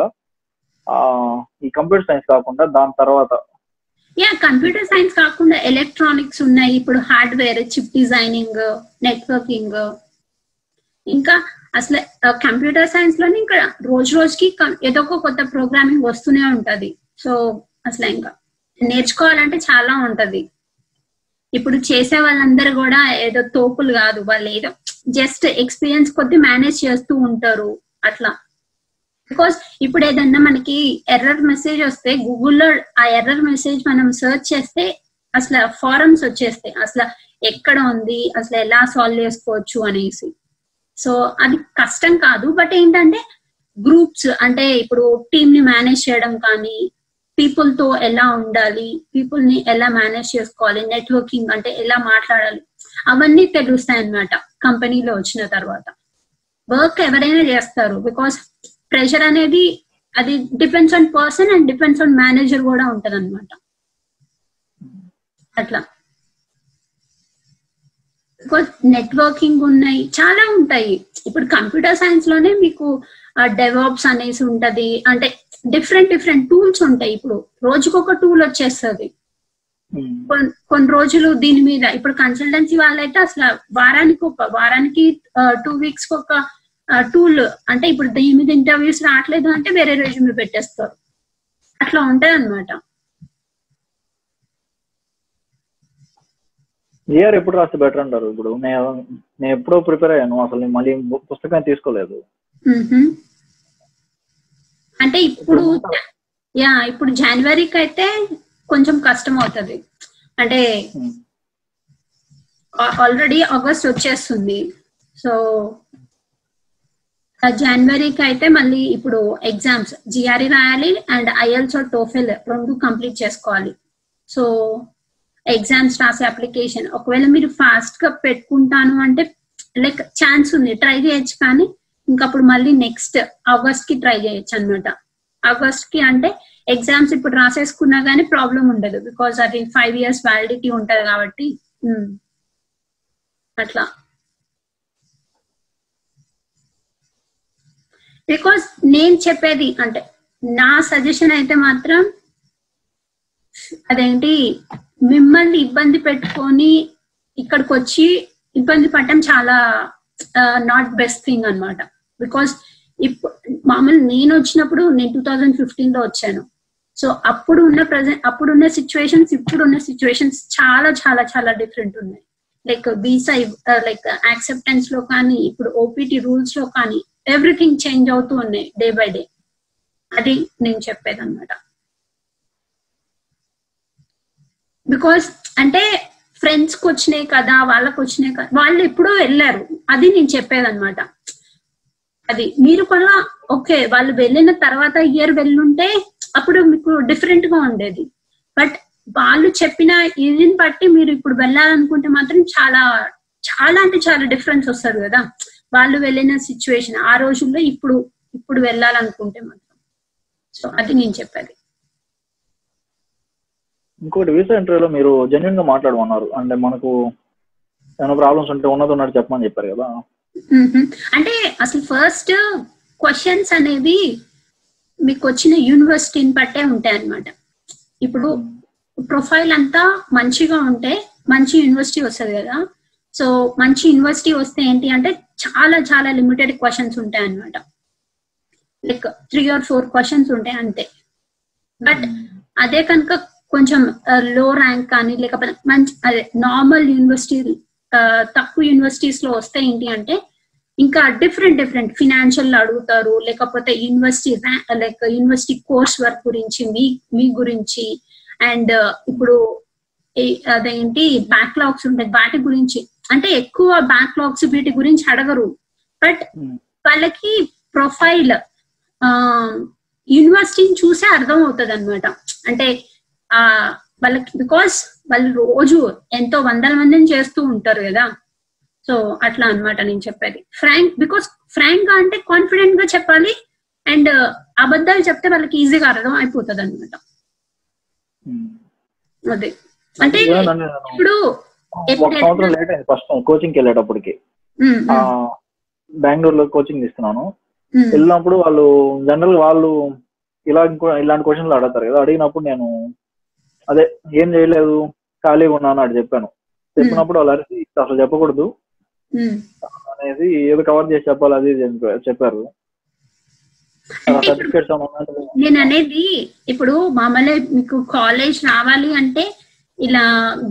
[SPEAKER 7] ఆ, ఈ కంప్యూటర్ సైన్స్ కాకుండా దాని తర్వాత
[SPEAKER 8] యా కంప్యూటర్ సైన్స్ కాకుండా ఎలక్ట్రానిక్స్ ఉన్నాయి. ఇప్పుడు హార్డ్వేర్ చిప్ డిజైనింగ్ నెట్వర్కింగ్ ఇంకా అసలు కంప్యూటర్ సైన్స్లోనే ఇంకా రోజు రోజుకి ఏదో ఒక కొత్త ప్రోగ్రామింగ్ వస్తూనే ఉంటది. సో అసలు ఇంకా నేర్చుకోవాలంటే చాలా ఉంటది. ఇప్పుడు చేసే వాళ్ళందరూ కూడా ఏదో తోపులు కాదు. వాళ్ళు ఏదో జస్ట్ ఎక్స్పీరియన్స్ కొద్ది మేనేజ్ చేస్తూ ఉంటారు. అట్లా. బికాస్ ఇప్పుడు ఏదన్నా మనకి ఎర్రర్ మెసేజ్ వస్తే గూగుల్లో ఆ ఎర్రర్ మెసేజ్ మనం సెర్చ్ చేస్తే అసలు ఫారమ్స్ వచ్చేస్తాయి. అసలు ఎక్కడ ఉంది? అసలు ఎలా సాల్వ్ చేసుకోవచ్చు అనేసి. సో అది కష్టం కాదు బట్ ఏంటంటే గ్రూప్స్ అంటే ఇప్పుడు టీమ్ని మేనేజ్ చేయడం కానీ పీపుల్తో ఎలా ఉండాలి పీపుల్ని ఎలా మేనేజ్ చేసుకోవాలి నెట్వర్కింగ్ అంటే ఎలా మాట్లాడాలి అవన్నీ తెలుస్తాయి అన్నమాట కంపెనీలో వచ్చిన తర్వాత. వర్క్ ఎవరైనా చేస్తారు బికాస్ ప్రెషర్ అనేది అది depends on person and depends on manager కూడా ఉంటది అనమాట అట్లా. నెట్వర్కింగ్ ఉన్నాయి చాలా ఉంటాయి. ఇప్పుడు కంప్యూటర్ సైన్స్లోనే మీకు డెవాప్స్ అనేసి ఉంటది. అంటే డిఫరెంట్ డిఫరెంట్ టూల్స్ ఉంటాయి. ఇప్పుడు రోజుకొక టూల్ వచ్చేస్తుంది. కొన్- కొన్ని రోజులు దీని మీద ఇప్పుడు కన్సల్టెన్సీ వాళ్ళైతే అసలు వారానికి ఒక వారానికి టూ వీక్స్ ఒక టూల్ అంటే ఇప్పుడు దీని మీద ఇంటర్వ్యూస్ రావట్లేదు అంటే వేరే రెజ్యూమే పెట్టేస్తారు. అట్లా ఉంటది అనమాట
[SPEAKER 7] ఇయర్ ఎప్పుడు రాస్తే బెటర్ అంటారు? ఇప్పుడు నేను నేను ఎప్పుడో ప్రిపేర్ అయ్యాను. అసలు మళ్ళీ బు- పుస్తకం తీసుకోలేదు.
[SPEAKER 8] అంటే ఇప్పుడు యా ఇప్పుడు జనవరికి అయితే కొంచెం కష్టం అవుతుంది అంటే ఆల్రెడీ ఆగస్ట్ వచ్చేస్తుంది. సో జనవరికి అయితే మళ్ళీ ఇప్పుడు ఎగ్జామ్స్ జిఆర్ఈ రాయాలి అండ్ ఐఎల్స్ టోఫెల్ రెండు కంప్లీట్ చేసుకోవాలి. సో ఎగ్జామ్స్ రాసే అప్లికేషన్. ఒకవేళ మీరు ఫాస్ట్గా పెట్టుకుంటాను అంటే లైక్ ఛాన్స్ ఉంది ట్రై చేయొచ్చు కానీ ఇంకప్పుడు మళ్ళీ నెక్స్ట్ ఆగస్ట్కి ట్రై చేయొచ్చు అనమాట ఆగస్ట్కి అంటే ఎగ్జామ్స్ ఇప్పుడు రాసేసుకున్నా గానీ ప్రాబ్లం ఉండదు బికాస్ అది ఫైవ్ ఇయర్స్ వ్యాలిడిటీ ఉంటది కాబట్టి. అట్లా. బికాస్ నేను చెప్పేది అంటే నా సజెషన్ అయితే మాత్రం అదేంటి మిమ్మల్ని ఇబ్బంది పెట్టుకొని ఇక్కడికి వచ్చి ఇబ్బంది పడటం చాలా నాట్ బెస్ట్ థింగ్ అన్నమాట. బికాస్ ఇప్పుడు మామూలు నేను వచ్చినప్పుడు నేను టూ థౌజండ్ ఫిఫ్టీన్లో వచ్చాను. సో అప్పుడు ఉన్న ప్రజెంట్ అప్పుడు ఉన్న సిచ్యువేషన్స్ ఇప్పుడు ఉన్న సిచ్యువేషన్స్ చాలా చాలా చాలా డిఫరెంట్ ఉన్నాయి. లైక్ వీసా లైక్ యాక్సెప్టెన్స్లో కానీ ఇప్పుడు ఓపీటీ రూల్స్లో కానీ ఎవ్రీథింగ్ చేంజ్ అవుతూ ఉన్నాయి డే బై డే అది నేను చెప్పేది అనమాట బికాస్ అంటే ఫ్రెండ్స్కి వచ్చినాయి కదా వాళ్ళకి వచ్చినాయి కదా వాళ్ళు ఎప్పుడో వెళ్ళారు. అది నేను చెప్పేది అనమాట అది మీరు కూడా ఓకే వాళ్ళు వెళ్ళిన తర్వాత ఇయర్ వెళ్ళుంటే అప్పుడు మీకు డిఫరెంట్గా ఉండేది. బట్ వాళ్ళు చెప్పిన ఇదిని బట్టి మీరు ఇప్పుడు వెళ్ళాలనుకుంటే మాత్రం చాలా చాలా అంటే చాలా డిఫరెన్స్ వస్తుంది కదా. వాళ్ళు వెళ్ళిన సిచ్యువేషన్ ఆ రోజుల్లో ఇప్పుడు ఇప్పుడు వెళ్ళాలనుకుంటే మాత్రం. సో అది నేను చెప్పేది.
[SPEAKER 7] ఇంకోటి వీసా ఇంటర్వ్యూలో మీరు జెన్యున్గా మాట్లాడమన్నారు. అంటే మనకు ఏమైనా ప్రాబ్లమ్స్ ఉంటే ఉన్నది ఉన్నట్టు చెప్పమని చెప్పారు కదా.
[SPEAKER 8] అంటే అసలు ఫస్ట్ క్వశ్చన్స్ అనేది మీకు వచ్చిన యూనివర్సిటీని బట్టే ఉంటాయి అన్నమాట ఇప్పుడు ప్రొఫైల్ అంతా మంచిగా ఉంటే మంచి యూనివర్సిటీ వస్తుంది కదా. సో మంచి యూనివర్సిటీ వస్తే ఏంటి అంటే చాలా చాలా లిమిటెడ్ క్వశ్చన్స్ ఉంటాయి అన్నమాట like three or four questions ఉంటాయి అంతే. బట్ అదే కనుక కొంచెం లో ర్యాంక్ కానీ లేకపోతే మంచి అదే నార్మల్ యూనివర్సిటీ తక్కువ యూనివర్సిటీస్లో వస్తే ఏంటి అంటే ఇంకా డిఫరెంట్ డిఫరెంట్ ఫినాన్షియల్ అడుగుతారు. లేకపోతే university like university course work గురించి మీ మీ గురించి అండ్ ఇప్పుడు అదేంటి బ్యాక్లాగ్స్ ఉంటాయి. వాటి గురించి అంటే ఎక్కువ బ్యాక్లాగ్స్ వీటి గురించి అడగరు. బట్ వాళ్ళకి ప్రొఫైల్ యూనివర్సిటీని చూసే అర్థం అవుతుంది అనమాట అంటే ఆ వాళ్ళకి బికాస్ వాళ్ళు రోజు ఎంతో వందల మందిని చేస్తూ ఉంటారు కదా. సో అట్లా అన్నమాట నేను చెప్పేది. ఫ్రాంక్ బికాస్ ఫ్రాంక్గా అంటే కాన్ఫిడెంట్గా చెప్పాలి అండ్ అబద్ధాలు చెప్తే వాళ్ళకి ఈజీగా అర్థం అయిపోతుంది అనమాట అదే. అంటే ఇప్పుడు
[SPEAKER 7] సంవత్సరం లేట్ అయింది ఫస్ట్ కోచింగ్కి వెళ్ళేటప్పటికి.
[SPEAKER 8] ఉమ్,
[SPEAKER 7] ఆ, బెంగళూరులో కోచింగ్ తీసుకున్నాను
[SPEAKER 8] ఉమ్,
[SPEAKER 7] వెళ్ళినప్పుడు వాళ్ళు జనరల్ వాళ్ళు ఇలా ఇంకో- ఇలాంటి క్వశ్చన్లు అడుగుతారు కదా. అడిగినప్పుడు నేను అదే ఏం చేయలేదు ఖాళీగా ఉన్నాను అని చెప్పాను. చెప్పినప్పుడు వాళ్ళు అరిసి అసలు చెప్పకూడదు. అనేది ఏదో కవర్ చేసి చెప్పాలి అది చెప్పారు.
[SPEAKER 8] నేను అనేది ఇప్పుడు మామూలుగా మీకు కాలేజ్ రావాలి అంటే ఇలా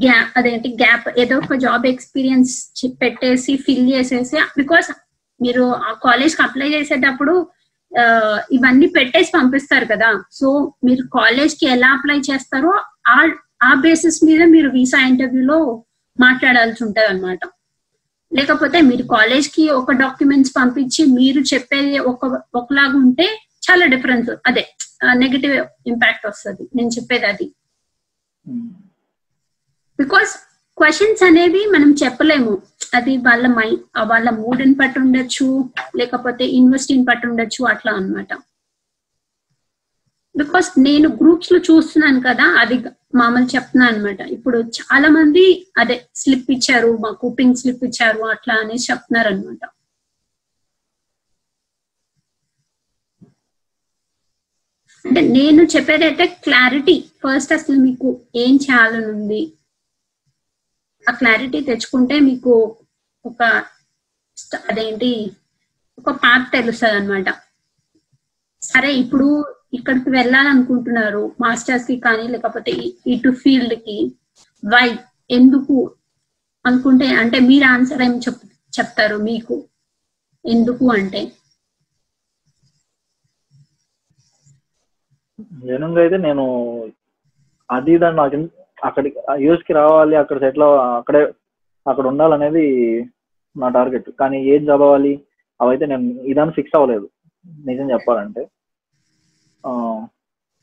[SPEAKER 8] గ్యాప్ అదేంటి గ్యాప్ ఏదో ఒక జాబ్ ఎక్స్పీరియన్స్ పెట్టేసి ఫిల్ చేసేసి బికాస్ మీరు ఆ కాలేజ్కి అప్లై చేసేటప్పుడు ఇవన్నీ పెట్టేసి పంపిస్తారు కదా. సో మీరు కాలేజ్కి ఎలా అప్లై చేస్తారో ఆ ఆ బేసిస్ మీద మీరు వీసా ఇంటర్వ్యూలో మాట్లాడాల్సి ఉంటది అనమాట లేకపోతే మీరు కాలేజ్కి ఒక డాక్యుమెంట్స్ పంపించి మీరు చెప్పేది ఒక ఒకలాగా ఉంటే చాలా డిఫరెన్స్ అదే నెగటివ్ ఇంపాక్ట్ వస్తుంది. నేను చెప్పేది అది. బికాస్ క్వశ్చన్స్ అనేవి మనం చెప్పలేము. అది వాళ్ళ మై వాళ్ళ మూడ్ని పట్టి ఉండొచ్చు లేకపోతే ఇన్వెస్టింగ్ పట్టి ఉండొచ్చు అట్లా అన్నమాట. బికాస్ నేను గ్రూప్స్లో చూస్తున్నాను కదా అది మామూలు చెప్తున్నాను అనమాట ఇప్పుడు చాలా మంది అదే స్లిప్ ఇచ్చారు మా పింక్ స్లిప్ ఇచ్చారు అట్లా అనేసి చెప్తున్నారు అనమాట అంటే నేను చెప్పేది అయితే క్లారిటీ ఫస్ట్ అసలు మీకు ఏం చేయాలని ఉంది? ఆ క్లారిటీ తెచ్చుకుంటే మీకు ఒక అదేంటి ఒక పాత తెలుస్తుంది అనమాట సరే ఇప్పుడు ఇక్కడికి వెళ్ళాలనుకుంటున్నారు మాస్టర్స్కి కానీ లేకపోతే ఇటు ఫీల్డ్కి వై ఎందుకు అనుకుంటే అంటే మీరు ఆన్సర్ ఏం చెప్ చెప్తారు మీకు? ఎందుకు అంటే?
[SPEAKER 7] జనంగా అయితే నేను అది దాన్ని నాకు అక్కడికి యూఎస్కి రావాలి అక్కడ సెటిల్ అక్కడే అక్కడ ఉండాలనేది నా టార్గెట్. కానీ ఏం చదవాలి అవైతే నేను ఇదాన్ని ఫిక్స్ అవ్వలేదు. నిజం చెప్పాలంటే. ఆ,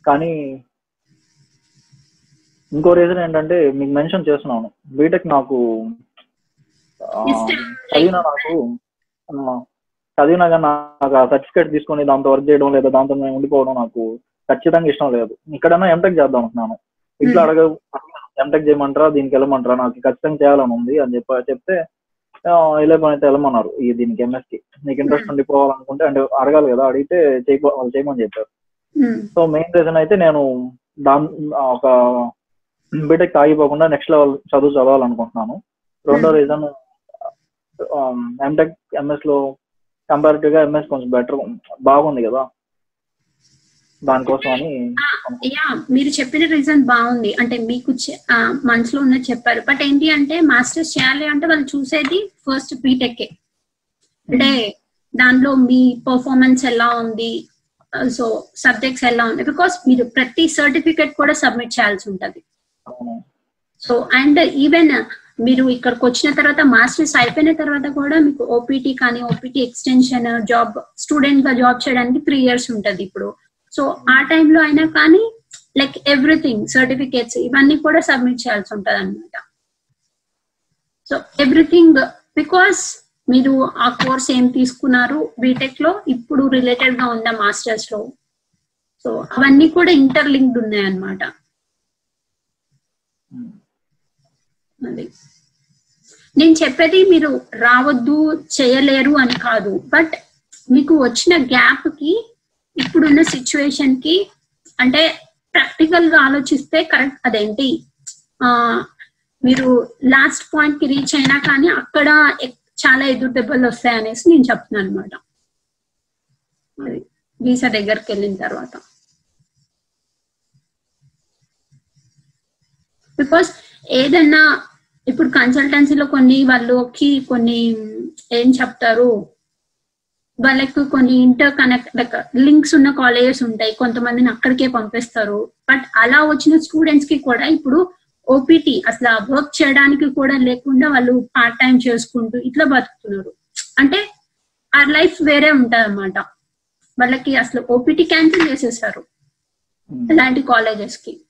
[SPEAKER 7] కానీ ఇంకో రీజన్ ఏంటంటే మీకు మెన్షన్ చేస్తున్నాను. బీటెక్ నాకు చదివినా నాకు చదివినా కానీ నాకు ఆ సర్టిఫికేట్ తీసుకొని దాంతో వర్క్ చేయడం లేదా దాంతో నేను ఉండిపోవడం నాకు ఖచ్చితంగా ఇష్టం లేదు. ఇక్కడన్నా ఎంటెక్ చేద్దాం అనుకున్నాను ఇంట్లో అడగ ఎంటెక్ చేయమంటారా? దీనికి వెళ్ళమంటారా? నాకు ఖచ్చితంగా చేయాలని ఉంది అని చెప్పి చెప్తే వెళ్ళే పని అయితే వెళ్ళమన్నారు ఈ దీనికి ఎంఎస్కి. నీకు ఇంట్రెస్ట్ ఉండిపోవాలనుకుంటే అంటే అడగాలి కదా అడిగితే చేయపో వాళ్ళు చేయమని చెప్పారు. సో మెయిన్ రీజన్ అయితే నేను దాని ఒక బీటెక్ ఆగిపోకుండా నెక్స్ట్ లెవెల్ చదువు చదవాలనుకుంటున్నాను. రెండో రీజన్ ఎంటెక్ ఎంఎస్లో కంపారిటివ్గా ఎంఎస్ కొంచెం బెటర్ బాగుంది కదా. దానికోసం అని
[SPEAKER 8] యా మీరు చెప్పిన రీజన్ బాగుంది. అంటే మీకు మనసులో ఉన్నది చెప్పారు. బట్ ఏంటి అంటే మాస్టర్స్ చేయాలి అంటే వాళ్ళు చూసేది ఫస్ట్ బీటెక్ అంటే దానిలో మీ పర్ఫార్మెన్స్ ఎలా ఉంది? సో సబ్జెక్ట్స్ ఎలా ఉన్నాయి? బికాస్ మీరు ప్రతి సర్టిఫికెట్ కూడా సబ్మిట్ చేయాల్సి ఉంటది. సో అండ్ ఈవెన్ మీరు ఇక్కడికి వచ్చిన తర్వాత మాస్టర్స్ అయిపోయిన తర్వాత కూడా మీకు ఓపీటీ కానీ ఓపీటీ ఎక్స్టెన్షన్ జాబ్ స్టూడెంట్గా జాబ్ చేయడానికి త్రీ ఇయర్స్ ఉంటది ఇప్పుడు. సో ఆ టైంలో అయినా కానీ లైక్ ఎవ్రీథింగ్ సర్టిఫికేట్స్ ఇవన్నీ కూడా సబ్మిట్ చేయాల్సి ఉంటది అనమాట సో ఎవ్రీథింగ్ బికాస్ మీరు ఆ కోర్స్ ఏం తీసుకున్నారు బీటెక్లో ఇప్పుడు రిలేటెడ్గా ఉందా మాస్టర్స్లో. సో అవన్నీ కూడా ఇంటర్లింక్డ్ ఉన్నాయన్నమాట. అది. నేను చెప్పేది మీరు రావద్దు చేయలేరు అని కాదు. బట్ మీకు వచ్చిన గ్యాప్కి ఇప్పుడున్న సిచ్యువేషన్కి అంటే ప్రాక్టికల్గా ఆలోచిస్తే కరెక్ట్ అదేంటి? ఆ మీరు లాస్ట్ పాయింట్కి రీచ్ అయినా కానీ అక్కడ చాలా ఎదురు దెబ్బలు వస్తాయి అనేసి నేను చెప్తున్నాను అనమాట అది వీసా దగ్గరికి వెళ్ళిన తర్వాత. బికాస్ ఏదన్నా ఇప్పుడు కన్సల్టెన్సీలో కొన్ని వాళ్ళకి కొన్ని ఏం చెప్తారు? వాళ్ళకి కొన్ని ఇంటర్ కనెక్ట్ లైక్ లింక్స్ ఉన్న కాలేజెస్ ఉంటాయి. కొంతమందిని అక్కడికే పంపిస్తారు. బట్ అలా వచ్చిన స్టూడెంట్స్కి కూడా ఇప్పుడు ఓపీటీ అసలు వర్క్ చేయడానికి కూడా లేకుండా వాళ్ళు పార్ట్ టైం చేసుకుంటూ ఇట్లా బతుకుతున్నారు. అంటే ఆ లైఫ్ వేరే ఉంటది అనమాట వాళ్ళకి అసలు ఓపీటీ క్యాన్సిల్ చేసేసారు. ఇలాంటి కాలేజెస్కి.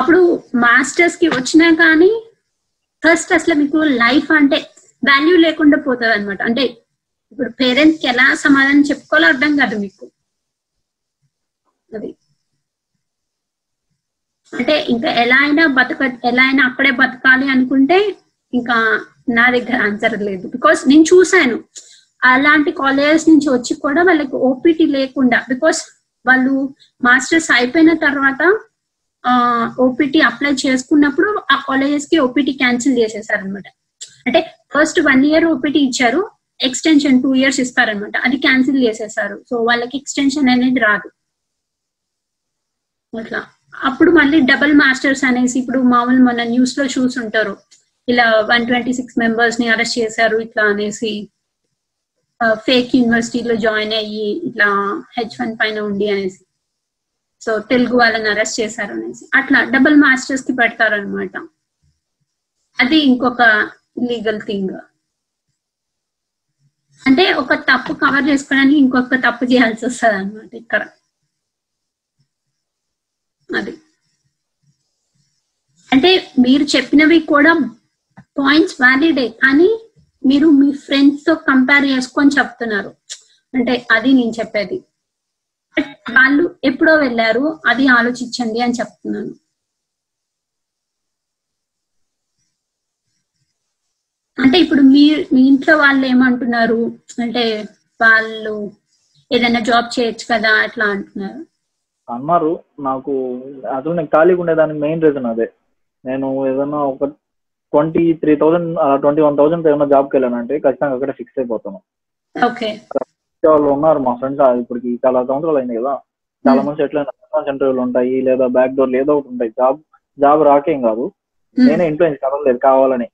[SPEAKER 8] అప్పుడు మాస్టర్స్కి వచ్చినా కానీ ఫస్ట్ అసలు మీకు లైఫ్ అంటే వాల్యూ లేకుండా పోతుంది అనమాట అంటే ఇప్పుడు పేరెంట్స్కి ఎలా సమాధానం చెప్పుకోవాలో అర్థం కాదు మీకు. అది. అంటే ఇంకా ఎలా అయినా బతక ఎలా అయినా అక్కడే బతకాలి అనుకుంటే ఇంకా నా దగ్గర ఆన్సర్ లేదు. బికాస్ నేను చూసాను అలాంటి కాలేజెస్ నుంచి వచ్చి కూడా వాళ్ళకి ఓపీటీ లేకుండా బికాస్ వాళ్ళు మాస్టర్స్ అయిపోయిన తర్వాత ఓపీటీ అప్లై చేసుకున్నప్పుడు ఆ కాలేజెస్కి ఓపీటీ క్యాన్సిల్ చేసేసారు అనమాట అంటే ఫస్ట్ వన్ ఇయర్ ఓపీటీ ఇచ్చారు ఎక్స్టెన్షన్ టూ ఇయర్స్ ఇస్తారనమాట. అది క్యాన్సిల్ చేసేసారు. సో వాళ్ళకి ఎక్స్టెన్షన్ అనేది రాదు. అట్లా. అప్పుడు మళ్ళీ డబుల్ మాస్టర్స్ అనేసి ఇప్పుడు మామూలు మన న్యూస్లో చూసుంటారు. ఇలా వన్ ట్వంటీ సిక్స్ మెంబర్స్ని అరెస్ట్ చేశారు ఇట్లా అనేసి. ఫేక్ యూనివర్సిటీలో జాయిన్ అయ్యి ఇట్లా హెచ్ వన్ పైన ఉండి అనేసి. సో తెలుగు వాళ్ళని అరెస్ట్ చేశారు అనేసి. అట్లా డబుల్ మాస్టర్స్కి పెడతారు అనమాట అది ఇంకొక లీగల్ థింగ్. అంటే ఒక తప్పు కవర్ చేసుకోవడానికి ఇంకొక తప్పు చేయాల్సి వస్తుంది అనమాట ఇక్కడ. అది. అంటే మీరు చెప్పినవి కూడా పాయింట్స్ వ్యాలిడే కానీ మీరు మీ ఫ్రెండ్స్తో కంపేర్ చేసుకొని చెప్తున్నారు. అంటే అది నేను చెప్పేది. బట్ వాళ్ళు ఎప్పుడో వెళ్ళారు అది ఆలోచించండి అని చెప్తున్నాను. అంటే ఇప్పుడు మీ మీ ఇంట్లో వాళ్ళు ఏమంటున్నారు? అంటే వాళ్ళు ఏదైనా జాబ్ చేయొచ్చు కదా అట్లా అంటున్నారు.
[SPEAKER 7] అన్నారు. నాకు అసలు నేను ఖాళీగా ఉండేదానికి మెయిన్ రీజన్ అదే. నేను ఏదైనా ఒక twenty three thousand twenty one thousand ఏమైనా జాబ్కి వెళ్ళానంటే ఖచ్చితంగా అక్కడే ఫిక్స్ అయిపోతాను.
[SPEAKER 8] ఓకే.
[SPEAKER 7] వాళ్ళు ఉన్నారు మా ఫ్రెండ్స్ ఇప్పటికి చాలా సంవత్సరాలు అయింది కదా. చాలా మంది అయిన ఇంటర్వ్యూలు ఉంటాయి లేదా బ్యాక్ డోర్లు ఏదో ఒకటి ఉంటాయి. జాబ్ జాబ్ రాకేం కాదు. నేనే ఇంట్లో కదలలేదు కావాలని.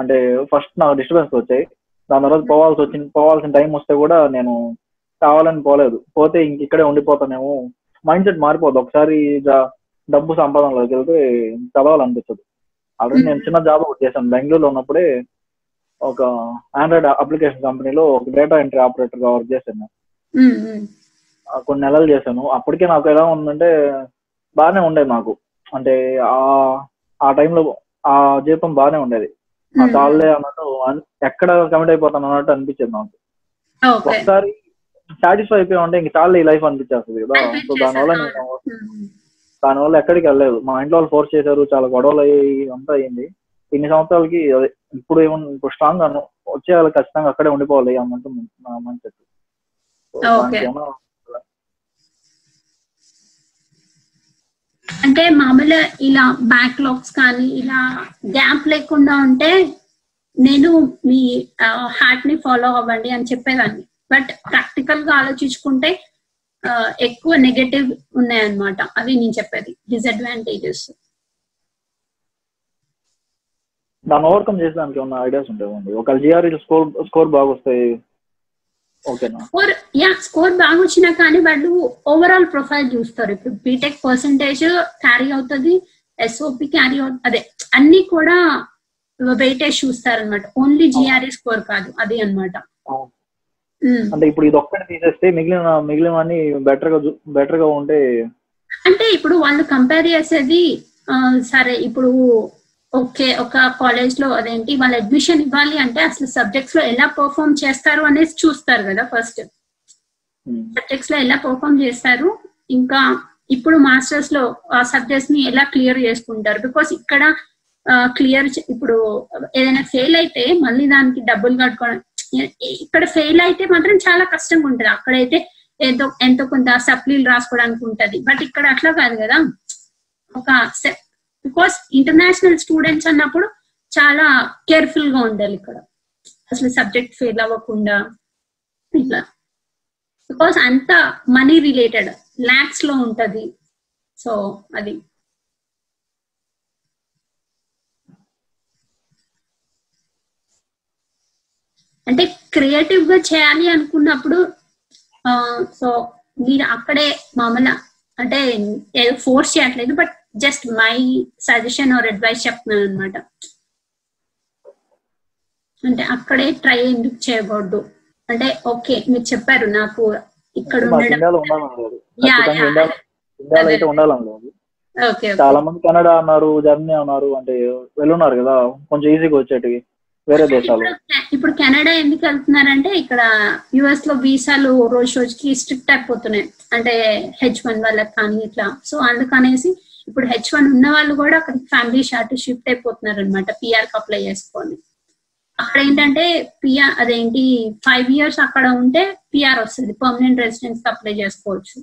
[SPEAKER 7] అంటే ఫస్ట్ నాకు డిస్టర్బెన్స్ వచ్చాయి. దాని తర్వాత పోవాల్సి వచ్చింది పోవాల్సిన టైం వస్తే కూడా నేను కావాలని పోలేదు. పోతే ఇంక ఇక్కడే ఉండిపోతానేమో. మైండ్ సెట్ మారిపోద్ది. ఒకసారి డబ్బు సంపాదనలోకి వెళ్తే చదవాలనిపించదు ఆల్రెడీ నేను చిన్న జాబ్ ఒకటి చేశాను. బెంగళూరులో ఉన్నప్పుడే ఒక ఆండ్రాయిడ్ అప్లికేషన్ కంపెనీలో ఒక డేటా ఎంట్రీ ఆపరేటర్గా వర్క్ చేశాను కొన్ని నెలలు చేశాను. అప్పటికే నాకు ఎలా ఉందంటే బాగానే ఉండేది నాకు. అంటే ఆ ఆ టైంలో ఆ జీతం బాగానే ఉండేది. చాలే అన్నట్టు అన్- ఎక్కడ కమిట్ అయిపోతాను అన్నట్టు అనిపించేది నాకు. ఒకసారి సాటిస్ఫై అయిపోయి ఉంటే ఇంక చాలు ఈ లైఫ్ అనిపించేస్తుంది కదా. సో దానివల్ల నేను. దానివల్ల ఎక్కడికి వెళ్ళలేదు. మా ఇంట్లో వాళ్ళు ఫోర్స్ చేశారు చాలా గొడవలు అయ్యి అంతా అయింది. ఇన్ని సంవత్సరాలకి ఇప్పుడు ఏమన్నా ఇప్పుడు స్ట్రాంగ్ గాను వచ్చేయాలి ఖచ్చితంగా అక్కడే ఉండిపోవాలి అన్నట్టు నా మైండ్ సెట్
[SPEAKER 8] Okay. అంటే మామూలుగా ఇలా బ్యాక్లాగ్స్ కానీ ఇలా గ్యాప్ లేకుండా ఉంటే నేను మీ హార్ట్ని ఫాలో అవ్వండి అని చెప్పేదాన్ని. బట్ ప్రాక్టికల్గా ఆలోచించుకుంటే ఎక్కువ నెగటివ్ ఉన్నాయన్నమాట. అవి నేను చెప్పేది. డిసడ్వాంటేజెస్
[SPEAKER 7] దాన్ని ఓవర్కమ్ చేసేదానికి ఏమన్నా ఐడియాస్ ఉంటాయి ఒకవేళ జిఆర్ఈ స్కోర్ స్కోర్ బాగా వస్తాయి
[SPEAKER 8] స్కోర్ యా స్కోర్ బాగా వచ్చినా కానీ వాళ్ళు ఓవరాల్ ప్రొఫైల్ చూస్తారు. ఇప్పుడు బీటెక్ పర్సంటేజ్ క్యారీ అవుతుంది ఎస్ఓపి క్యారీ అవుతుంది అదే అన్ని కూడా వెయిటేజ్ చూస్తారు అనమాట ఓన్లీ జిఆర్ఈ స్కోర్ కాదు అది అన్నమాట. ఉమ్.
[SPEAKER 7] అంటే ఇప్పుడు ఇది ఒక్కటి తీసేస్తే మిగిలిన మిగిలినవన్నీ బెటర్గా బెటర్గా ఉంటే
[SPEAKER 8] అంటే ఇప్పుడు వాళ్ళు కంపేర్ చేసేది సరే ఇప్పుడు ఓకే ఒక కాలేజ్లో అదేంటి వాళ్ళు అడ్మిషన్ ఇవ్వాలి అంటే అసలు సబ్జెక్ట్స్లో ఎలా పర్ఫామ్ చేస్తారు అనేది చూస్తారు కదా ఫస్ట్ సబ్జెక్ట్స్లో ఎలా పర్ఫామ్ చేస్తారు ఇంకా ఇప్పుడు మాస్టర్స్లో ఆ సబ్జెక్ట్స్ని ఎలా క్లియర్ చేసుకుంటారు? బికాస్ ఇక్కడ క్లియర్ ఇప్పుడు ఏదైనా ఫెయిల్ అయితే మళ్ళీ దానికి డబ్బులు కట్టుకోవడం ఇక్కడ ఫెయిల్ అయితే మాత్రం చాలా కష్టంగా ఉంటది. అక్కడైతే ఏదో ఎంతో కొంత సప్లీలు రాసుకోవడానికి ఉంటది. బట్ ఇక్కడ అట్లా కాదు కదా. ఒక బికాస్ ఇంటర్నేషనల్ స్టూడెంట్స్ అన్నప్పుడు చాలా కేర్ఫుల్గా ఉండాలి ఇక్కడ. అసలు సబ్జెక్ట్ ఫెయిల్ అవ్వకుండా ఇట్లా. బికాస్ అంతా మనీ రిలేటెడ్ ల్యాక్స్లో ఉంటది. సో అది. అంటే క్రియేటివ్గా చేయాలి అనుకున్నప్పుడు సో మీరు అక్కడే మామూలు అంటే ఏదో ఫోర్స్ చేయట్లేదు but just my suggestion or advice చెప్తున్నాను అనమాట అంటే అక్కడే ట్రై ఎందుకు చేయకూడదు. అంటే ఓకే మీరు చెప్పారు నాకు ఇక్కడ
[SPEAKER 7] చాలా మంది కెనడా అన్నారు జర్మనీ అన్నారు అంటే వెళ్ళున్నారు కదా కొంచెం ఈజీగా వచ్చేటివి వేరే దేశాలు.
[SPEAKER 8] ఇప్పుడు కెనడా ఎందుకు వెళ్తున్నారంటే ఇక్కడ యుఎస్లో వీసాలు రోజు రోజుకి స్ట్రిక్ట్ అయిపోతున్నాయి. అంటే హెచ్ వన్ వాళ్ళకి కానీ ఇట్లా. సో అందుకనేసి ఇప్పుడు హెచ్ వన్ ఉన్న వాళ్ళు కూడా అక్కడ ఫ్యామిలీ షార్ట్ షిఫ్ట్ అయిపోతున్నారు అనమాట పిఆర్కి అప్లై చేసుకొని అక్కడ ఏంటంటే పిఆర్ అదేంటి ఫైవ్ ఇయర్స్ అక్కడ ఉంటే పిఆర్ వస్తుంది పర్మనెంట్ రెసిడెన్స్ అప్లై చేసుకోవచ్చు.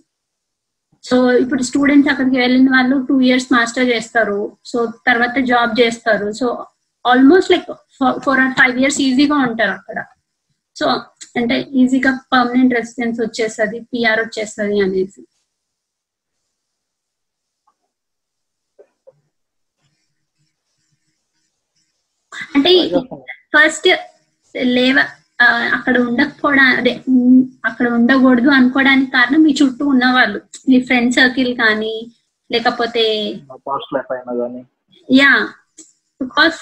[SPEAKER 8] సో ఇప్పుడు స్టూడెంట్స్ అక్కడికి వెళ్ళిన వాళ్ళు టూ ఇయర్స్ మాస్టర్ చేస్తారు సో తర్వాత జాబ్ చేస్తారు. So almost like four or five years ఈజీగా ఉంటారు అక్కడ. సో అంటే ఈజీగా పర్మనెంట్ రెసిడెన్స్ వచ్చేస్తుంది పిఆర్ వచ్చేస్తుంది అనేసి. అంటే ఫస్ట్ లేవ అక్కడ ఉండకపోవడా అదే అక్కడ ఉండకూడదు అనుకోవడానికి కారణం మీ చుట్టూ ఉన్న వాళ్ళు మీ ఫ్రెండ్ సర్కిల్ కానీ లేకపోతే యా బికాస్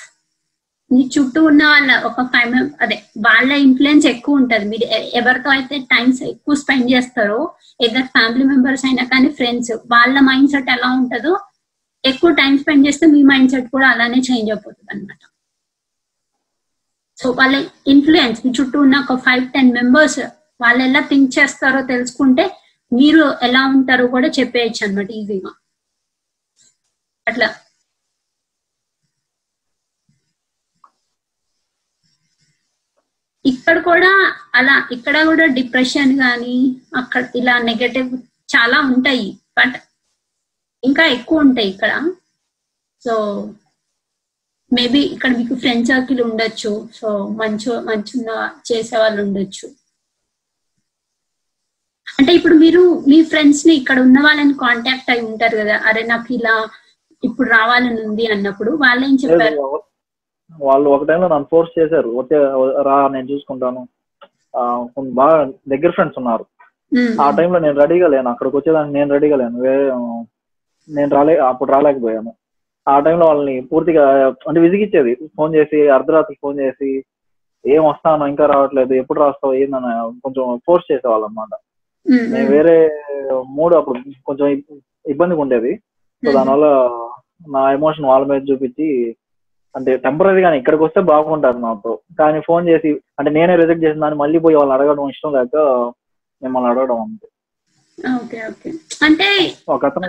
[SPEAKER 8] మీ చుట్టూ ఉన్న వాళ్ళ ఒక ఫైవ్ అదే వాళ్ళ ఇన్ఫ్లుయెన్స్ ఎక్కువ ఉంటది. మీరు ఎవరితో అయితే టైమ్స్ ఎక్కువ స్పెండ్ చేస్తారో ఏదర్ ఫ్యామిలీ మెంబర్స్ అయినా కానీ ఫ్రెండ్స్ వాళ్ళ మైండ్ సెట్ ఎలా ఉంటుందో ఎక్కువ టైం స్పెండ్ చేస్తే మీ మైండ్ సెట్ కూడా అలానే చేంజ్ అయిపోతుంది అనమాట సో వాళ్ళ ఇన్ఫ్లుయెన్స్ మీ చుట్టూ ఉన్న ఒక ఫైవ్ టెన్ మెంబర్స్ వాళ్ళు ఎలా థింక్ చేస్తారో తెలుసుకుంటే మీరు ఎలా ఉంటారో కూడా చెప్పేయచ్చు అనమాట ఈజీగా. అట్లా. ఇక్కడ కూడా అలా ఇక్కడ కూడా డిప్రెషన్ కానీ అక్కడ ఇలా నెగటివ్ చాలా ఉంటాయి. బట్ ఇంకా ఎక్కువ ఉంటాయి ఇక్కడ. సో మేబీ ఇక్కడ మీకు ఫ్రెండ్ సర్కిల్ ఉండొచ్చు. సో మంచి మంచిగా చేసే వాళ్ళు ఉండొచ్చు. అంటే ఇప్పుడు మీరు మీ ఫ్రెండ్స్ని ఇక్కడ ఉన్న వాళ్ళని కాంటాక్ట్ అయి ఉంటారు కదా. అరే నాకు ఇలా ఇప్పుడు రావాలని ఉంది అన్నప్పుడు వాళ్ళు ఏం చెప్పారు?
[SPEAKER 7] వాళ్ళు ఒక టైంలో నన్ను ఫోర్స్ చేశారు. వచ్చే రా నేను చూసుకుంటాను. బాగా దగ్గర ఫ్రెండ్స్ ఉన్నారు. ఆ టైంలో నేను రెడీగా లేను. అక్కడికి వచ్చేదాన్ని నేను రెడీగా లేను. నేను రాలే అప్పుడు రాలేకపోయాను. ఆ టైంలో వాళ్ళని పూర్తిగా అంటే విసిగిచ్చేది. ఫోన్ చేసి అర్ధరాత్రి ఫోన్ చేసి ఏం వస్తాను ఇంకా రావట్లేదు ఎప్పుడు రాస్తావు ఏందని కొంచెం ఫోర్స్ చేసేవాళ్ళు అనమాట నేను వేరే మూడు అప్పుడు కొంచెం ఇబ్- ఇబ్బందిగా ఉండేది. సో. దానివల్ల నా ఎమోషన్ వాళ్ళ మీద చూపించి అంటే టెంపరీ గానీ ఇక్కడికి వస్తే బాగుంటారు నాతో. కానీ ఫోన్ చేసి అంటే నేనే రిజెక్ట్ చేసిన దాన్ని మళ్ళీ పోయి వాళ్ళని అడగడం ఇష్టం లేక మిమ్మల్ని అడగడం అంతే. ఒక అతను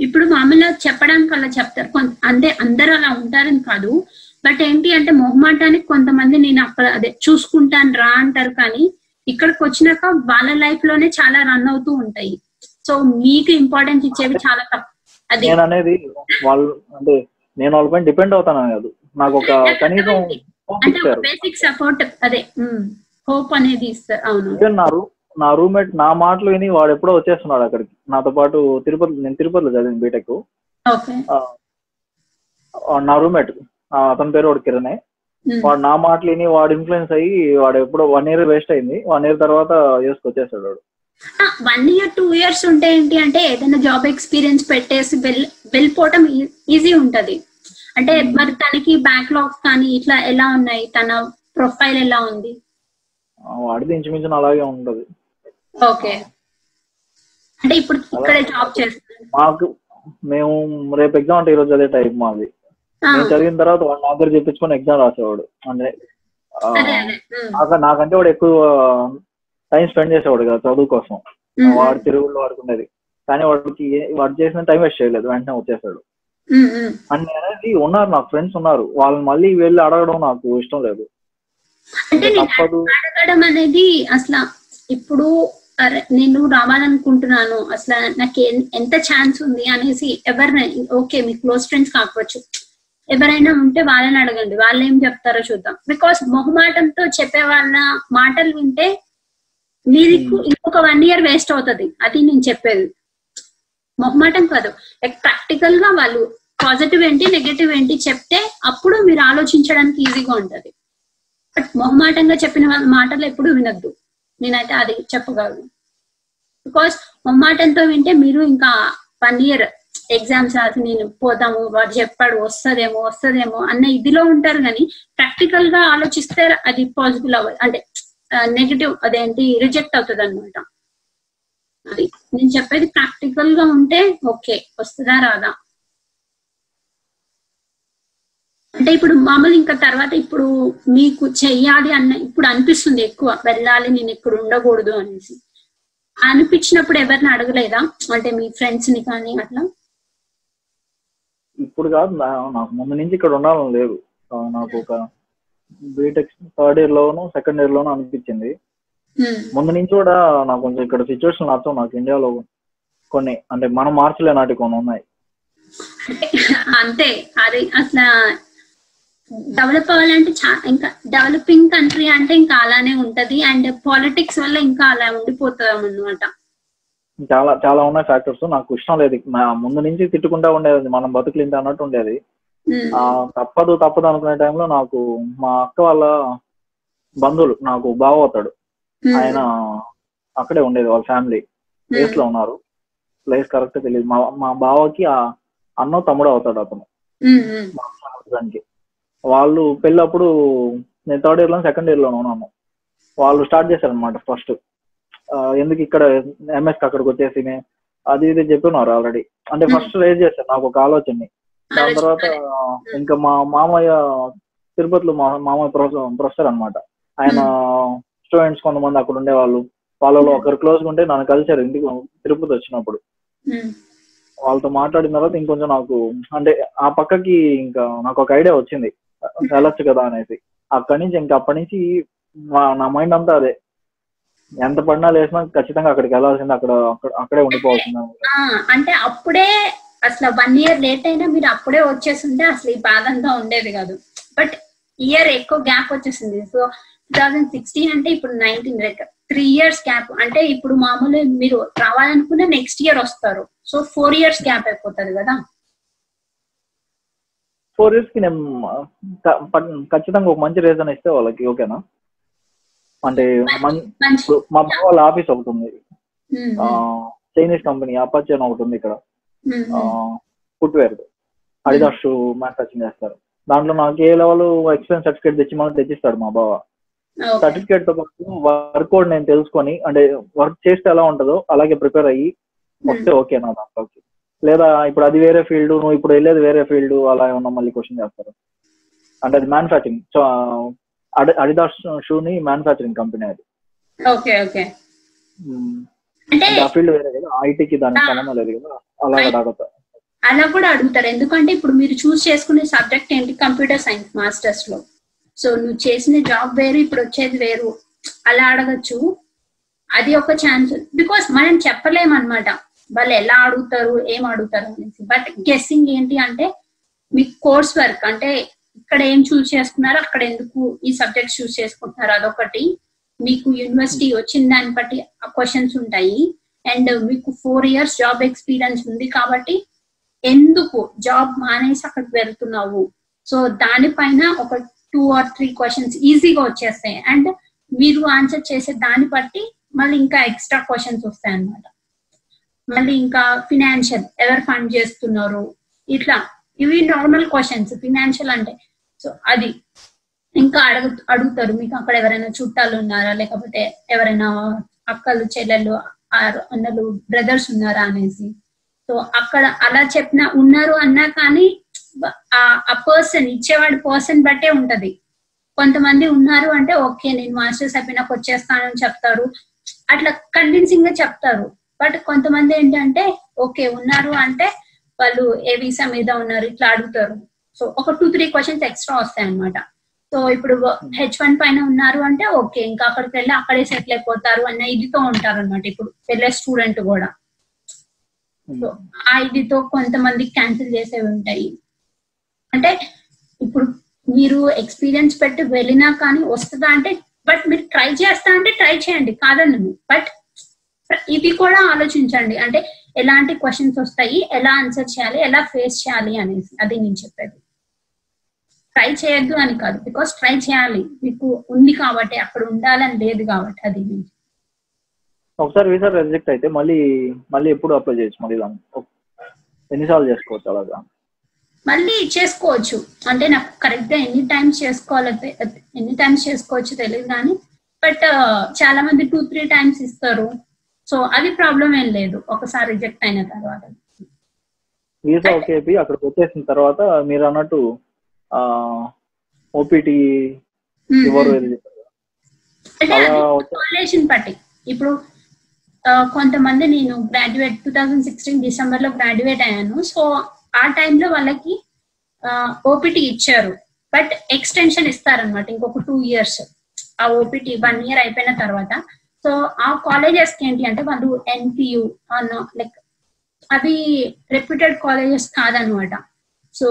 [SPEAKER 8] ఇప్పుడు మామూలుగా చెప్పడానికి అలా చెప్తారు. కొంత అంటే అందరూ అలా ఉంటారని కాదు. బట్ ఏంటి అంటే మొహమాటానికి కొంతమంది నేను అక్కడ అదే చూసుకుంటాను రా అంటారు కానీ ఇక్కడికి వచ్చినాక వాళ్ళ లైఫ్లోనే చాలా రన్ అవుతూ ఉంటాయి. సో మీకు ఇంపార్టెన్స్ ఇచ్చేవి చాలా తక్కువ. అది
[SPEAKER 7] నేను అనేది వాళ్ళు అంటే నేను వాళ్ళపైన డిపెండ్ అవుతాను కాదు. నాకు ఒక కనీసం
[SPEAKER 8] బేసిక్ సపోర్ట్ అదే హోప్ అనేది ఇస్తారు. అవును.
[SPEAKER 7] నా రూమ్మేట్ నా మాటలు విని వాడు ఎప్పుడో వచ్చేస్తున్నాడు అక్కడికి. నాతో పాటు తిరుపతి నేను తిరుపతిలో చదివిన బీటెక్ నా రూమ్మేట్ అతని పేరు వాడు కిరణే. వాడు నా మాటలు విని వాడు ఇన్ఫ్లుయెన్స్ అయ్యి వాడు ఎప్పుడో వన్ ఇయర్ వేస్ట్ అయింది. వన్ ఇయర్ తర్వాత యూఎస్కి వచ్చేసాడు వాడు.
[SPEAKER 8] వన్ ఇయర్ టూ ఇయర్స్ ఉంటే ఏంటి అంటే ఏదైనా జాబ్ ఎక్స్పీరియన్స్ పెట్టేసి వెళ్ వెళ్ళిపోవటం ఈజీ ఉంటది. అంటే మరి తనకి బ్యాక్లాగ్స్ కానీ ఇట్లా ఎలా ఉన్నాయి? తన ప్రొఫైల్ ఎలా ఉంది?
[SPEAKER 7] వాడిది ఇంచుమించు అలాగే ఉంటది.
[SPEAKER 8] ఓకే. అంటే ఇప్పుడు ఇక్కడే జాబ్ చేస్తున్నారు.
[SPEAKER 7] మాకు మేము రేపు ఎగ్జామ్ అంటే ఈరోజు అదే టైప్ మాది. నేను చదివిన తర్వాత వాడు నా దగ్గర చెప్పించుకొని ఎగ్జామ్ రాసేవాడు. అంటే నాకంటే వాడు ఎక్కువ టైం స్పెండ్ చేసేవాడు కదా చదువు కోసం. వాడు తిరుగుల్లో వాడుకునేది కానీ వాడికి వాడు చేసిన టైం వేస్ట్ చేయలేదు. వెంటనే వచ్చేసాడు. అని అనేది ఉన్నారు నాకు ఫ్రెండ్స్ ఉన్నారు. వాళ్ళని మళ్ళీ వెళ్ళి అడగడం నాకు ఇష్టం లేదు. తప్పదు.
[SPEAKER 8] అడగడం అనేది అసలు ఇప్పుడు అరే నేను రావాలనుకుంటున్నాను. అసలు నాకు ఎంత ఛాన్స్ ఉంది అనేసి ఎవరినై ఓకే మీ క్లోజ్ ఫ్రెండ్స్ కాకపోవచ్చు. ఎవరైనా ఉంటే వాళ్ళని అడగండి. వాళ్ళు ఏం చెప్తారో చూద్దాం. బికాస్ మొహమాటంతో చెప్పే వాళ్ళ మాటలు వింటే మీది ఇంకొక వన్ ఇయర్ వేస్ట్ అవుతుంది. అది నేను చెప్పేది. మొహమాటం కాదు. లైక్ ప్రాక్టికల్గా వాళ్ళు పాజిటివ్ ఏంటి నెగటివ్ ఏంటి చెప్తే అప్పుడు మీరు ఆలోచించడానికి ఈజీగా ఉంటది. బట్ మొహమాటంగా చెప్పిన వాళ్ళ మాటలు ఎప్పుడు వినొద్దు. నేనైతే అది చెప్పగలను. బికాస్ మొమ్మాటంతో వింటే మీరు ఇంకా వన్ ఇయర్ ఎగ్జామ్స్ రాసి నేను పోదాము వాడు చెప్పాడు వస్తుందేమో వస్తుందేమో అన్న ఇదిలో ఉంటారు కానీ ప్రాక్టికల్గా ఆలోచిస్తే అది పాసిబుల్ అవ్వదు. అంటే నెగిటివ్ అదేంటి రిజెక్ట్ అవుతుంది అనమాట అది నేను చెప్పేది ప్రాక్టికల్గా ఉంటే ఓకే వస్తుందా రాదా? అంటే ఇప్పుడు మామూలు ఇంకా తర్వాత ఇప్పుడు మీకు చెయ్యాలి అన్న ఇప్పుడు అనిపిస్తుంది ఎక్కువ వెళ్ళాలి నేను ఇక్కడ ఉండకూడదు అనేసి. అనిపించినప్పుడు ఎవరిని అడగలేదా? అంటే మీ ఫ్రెండ్స్ని కానీ అట్లా?
[SPEAKER 7] ఇప్పుడు కాదు నాకు ముందు నుంచి ఇక్కడ ఉండాలని లేదు. నాకు ఒక బీటెక్ థర్డ్ ఇయర్ లోను సెకండ్ ఇయర్ లోను అనిపించింది ముందు నుంచి కూడా నాకు కొంచెం ఇక్కడ సిచ్యువేషన్ నచ్చవు నాకు ఇండియాలో కొన్ని అంటే మనం మార్చలేనాటి కొన్ని ఉన్నాయి.
[SPEAKER 8] అంటే అంతే అది అసలు డెవలప్ అవ్వాలంటే ఇంకా డెవలపింగ్ కంట్రీ అంటే ఇంకా అలానే ఉంటది. అండ్ పాలిటిక్స్ వల్ల ఇంకా అలా ఉండిపోతాం అన్నమాట
[SPEAKER 7] చాలా చాలా ఉన్నాయి ఫ్యాక్టర్స్. నాకు ఇష్టం లేదు. ముందు నుంచి తిట్టుకుంటా ఉండేది. మనం బతుకులింత అన్నట్టు ఉండేది. తప్పదు తప్పదు అనుకునే టైంలో నాకు మా అక్క వాళ్ళ బంధువులు నాకు బావ అవుతాడు ఆయన అక్కడే ఉండేది వాళ్ళ ఫ్యామిలీ. ప్లేస్లో ఉన్నారు. ప్లేస్ కరెక్ట్ తెలియదు. మా మా బావకి ఆ అన్న తమ్ముడు అవుతాడు అతను. మా హస్బెండ్ వాళ్ళు పెళ్ళప్పుడు నేను థర్డ్ ఇయర్లో సెకండ్ ఇయర్లో ఉన్నాను. వాళ్ళు స్టార్ట్ చేశారు అనమాట ఫస్ట్ ఎందుకు ఇక్కడ ఎంఎస్ అక్కడికి వచ్చేసి అది ఇది చెప్పినారు ఆల్రెడీ అంటే ఫస్ట్ రేజ్ చేశారు నాకు ఒక ఆలోచనని. దాని తర్వాత ఇంకా మా మామయ్య తిరుపతిలో మా మామయ్య ప్రొఫెసర్ అనమాట ఆయన స్టూడెంట్స్ కొంతమంది అక్కడ ఉండేవాళ్ళు. వాళ్ళలో ఒకరు క్లోజ్ ఉంటే నన్ను కలిశారు ఇంటికి తిరుపతి వచ్చినప్పుడు. వాళ్ళతో మాట్లాడిన తర్వాత ఇంకొంచెం నాకు అంటే ఆ పక్కకి ఇంకా నాకు ఒక ఐడియా వచ్చింది. వెళ్ళొచ్చు కదా అనేసి. అక్కడి నుంచి ఇంకా అప్పటి నుంచి మా- నా మైండ్ అంతా అదే. ఎంత పడినా లేసినా ఖచ్చితంగా అక్కడికి వెళ్ళాల్సింది అక్కడ అక్కడే ఉండిపోవాల్సింది.
[SPEAKER 8] అంటే అప్పుడే అసలు వన్ ఇయర్ లేట్ అయినా మీరు అప్పుడే వచ్చేసింటే అసలు ఈ బాధ అంతా ఉండేది కాదు. బట్ ఇయర్ ఎక్కువ గ్యాప్ వచ్చేసింది. సో టూ థౌజండ్ సిక్స్టీన్ అంటే ఇప్పుడు nineteen like three years gap. అంటే ఇప్పుడు మామూలు మీరు రావాలనుకున్న నెక్స్ట్ ఇయర్ వస్తారు. సో ఫోర్ ఇయర్స్ గ్యాప్ అయిపోతుంది కదా.
[SPEAKER 7] ఫోర్ ఇయర్స్కి నేను ఖచ్చితంగా ఒక మంచి రీజన్ ఇస్తే వాళ్ళకి ఓకేనా అంటే మన్- మా బావ వాళ్ళ ఆఫీస్ ఒకటి ఉంది. చైనీస్ కంపెనీ అపాచే అని ఒకటి ఉంది ఇక్కడ. ఫుట్వేర్ అడిదాస్ షూ మ్యానుఫాక్చరింగ్ చేస్తారు. దాంట్లో నాకు ఏ లెవెల్ ఎక్స్పీరియన్స్ సర్టిఫికేట్ తెచ్చి మనకు తెచ్చిస్తాడు మా బావ. సర్టిఫికేట్తో పాటు వర్క్ కూడా నేను తెలుసుకొని అంటే వర్క్ చేస్తే ఎలా ఉంటుందో అలాగే ప్రిపేర్ అయ్యి వస్తే ఓకే నా దాంట్లోకి. లేదా ఇప్పుడు అది వేరే ఫీల్డ్ నువ్వు ఇప్పుడు వెళ్ళేది వేరే ఫీల్డ్ అలా ఏమన్నా మళ్ళీ క్వశ్చన్ చేస్తారు? అంటే అది మ్యానుఫాక్చరింగ్ సో అడిదాస్ షూని మ్యానుఫాక్చరింగ్ కంపెనీ అది.
[SPEAKER 8] Okay
[SPEAKER 7] okay. ఆ ఫీల్డ్ వేరే కదా ఐటీకి దానికి సంబంధం లేదు కదా అలాగే అడుగుతారు
[SPEAKER 8] అలా కూడా అడుగుతారు. ఎందుకంటే ఇప్పుడు మీరు చూస్ చేసుకునే సబ్జెక్ట్ ఏంటి? Computer science మాస్టర్స్లో. సో నువ్వు చేసిన జాబ్ వేరు ఇప్పుడు వచ్చేది వేరు. అలా అడగచ్చు. అది ఒక ఛాన్స్ బికాస్ మనం చెప్పలేమన్నమాట. వాళ్ళు ఎలా అడుగుతారు ఏం అడుగుతారు అనేసి. బట్ గెస్సింగ్ ఏంటి అంటే మీ కోర్స్ వర్క్ అంటే ఇక్కడ ఏం చూస్ చేసుకున్నారో అక్కడ ఎందుకు ఈ సబ్జెక్ట్ చూస్ చేసుకుంటున్నారు అదొకటి. మీకు యూనివర్సిటీ వచ్చిన దాన్ని బట్టి క్వశ్చన్స్ ఉంటాయి. అండ్ మీకు ఫోర్ ఇయర్స్ జాబ్ ఎక్స్పీరియన్స్ ఉంది కాబట్టి ఎందుకు జాబ్ మానేసి అక్కడికి వెళ్తున్నావు? సో దానిపైన ఒక టూ ఆర్ త్రీ క్వశ్చన్స్ ఈజీగా వచ్చేస్తాయి. అండ్ మీరు ఆన్సర్ చేసే దాన్ని బట్టి మళ్ళీ ఇంకా ఎక్స్ట్రా క్వశ్చన్స్ వస్తాయి అన్నమాట మళ్ళీ ఇంకా ఫినాన్షియల్ ఎవరు ఫండ్ చేస్తున్నారు? ఇట్లా ఇవి నార్మల్ క్వశ్చన్స్ ఫినాన్షియల్ అంటే సో అది ఇంకా అడుగు అడుగుతారు. మీకు అక్కడ ఎవరైనా చుట్టాలు ఉన్నారా? లేకపోతే ఎవరైనా అక్కలు చెల్లెళ్ళు అన్నలు బ్రదర్స్ ఉన్నారా అనేసి. సో అక్కడ అలా చెప్పిన ఉన్నారు అన్నా కానీ ఆ పర్సన్ ఇచ్చేవాడి పర్సన్ బట్టే ఉంటది. కొంతమంది ఉన్నారు అంటే ఓకే నేను మాస్టర్స్ అయిపోయినాక వచ్చేస్తానని చెప్తారు. అట్లా కన్విన్సింగ్గా చెప్తారు. బట్ కొంతమంది ఏంటంటే ఓకే ఉన్నారు అంటే వాళ్ళు ఏ వీసా మీద ఉన్నారు ఇట్లా అడుగుతారు. సో ఒక టూ త్రీ క్వశ్చన్స్ ఎక్స్ట్రా వస్తాయి అనమాట సో ఇప్పుడు హెచ్ వన్ పైన ఉన్నారు అంటే ఓకే ఇంకా అక్కడికి వెళ్ళి అక్కడే సెటిల్ అయిపోతారు అన్న ఇదితో ఉంటారు అనమాట ఇప్పుడు వెళ్ళే స్టూడెంట్ కూడా. సో ఆ ఇదితో కొంతమంది క్యాన్సిల్ చేసేవి ఉంటాయి. అంటే ఇప్పుడు మీరు ఎక్స్పీరియన్స్ పెట్టి వెళ్ళినా కానీ వస్తుందా అంటే బట్ మీరు ట్రై చేస్తా అంటే ట్రై చేయండి. కాదండి బట్ ఇది కూడా ఆలోచించండి. అంటే ఎలాంటి క్వశ్చన్స్ వస్తాయి ఎలా ఆన్సర్ చేయాలి ఎలా ఫేస్ చేయాలి అనేసి. అది నేను చెప్పేది. ట్రై చేయొద్దు అని కాదు. బికాస్ ట్రై చేయాలి. మీకు ఉంది కాబట్టి అక్కడ ఉండాలని లేదు కాబట్టి అది
[SPEAKER 7] ఒకసారి వీసా రిజెక్ట్ అయితే మళ్ళీ మళ్ళీ ఎప్పుడు అప్లై చేయొచ్చు మళ్ళీ ఎన్నిసార్లు చేసుకోవచ్చు అలాగా?
[SPEAKER 8] మళ్ళీ చేసుకోవచ్చు. అంటే నాకు కరెక్ట్గా ఎన్ని టైమ్స్ చేసుకోవాలి ఎన్ని టైమ్స్ చేసుకోవచ్చు తెలియదు కానీ బట్ చాలా మంది టూ త్రీ టైమ్స్ ఇస్తారు. సో అది ప్రాబ్లం ఏం లేదు. ఒకసారి రిజెక్ట్ అయిన తర్వాత.
[SPEAKER 7] వీసా ఓకే అక్కడికి వచ్చేసిన తర్వాత మీరు అన్నట్టు ఓపీటీ
[SPEAKER 8] బట్టి ఇప్పుడు కొంతమంది నేను గ్రాడ్యుయేట్ టూ థౌజండ్ సిక్స్టీన్ డిసెంబర్లో గ్రాడ్యుయేట్ అయ్యాను. సో ఆ టైంలో వాళ్ళకి ఓపీటీ ఇచ్చారు. బట్ ఎక్స్టెన్షన్ ఇస్తారనమాట ఇంకొక టూ ఇయర్స్ ఆ ఓపీటీ వన్ ఇయర్ అయిపోయిన తర్వాత. సో ఆ కాలేజెస్కి ఏంటి అంటే వాళ్ళు ఎన్పియు లైక్ అవి రెప్యూటెడ్ కాలేజెస్ కాదనమాట సో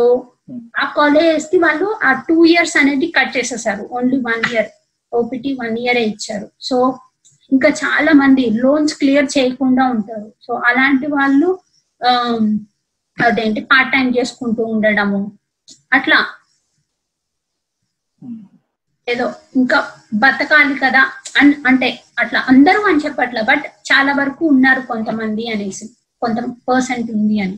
[SPEAKER 8] ఆ కాలేజెస్కి వాళ్ళు ఆ టూ ఇయర్స్ అనేది కట్ చేసేసారు. Only one year OPT one year ఇచ్చారు. సో ఇంకా చాలా మంది లోన్స్ క్లియర్ చేయకుండా ఉంటారు. సో అలాంటి వాళ్ళు ఆమ్, అదేంటి పార్ట్ టైం చేసుకుంటూ ఉండడము అట్లా. ఏదో ఇంకా బతకాలి కదా అంటే అట్లా అందరూ అని చెప్పట్లా బట్ చాలా వరకు ఉన్నారు కొంతమంది అనేసి కొంత పర్సెంట్ ఉంది అని.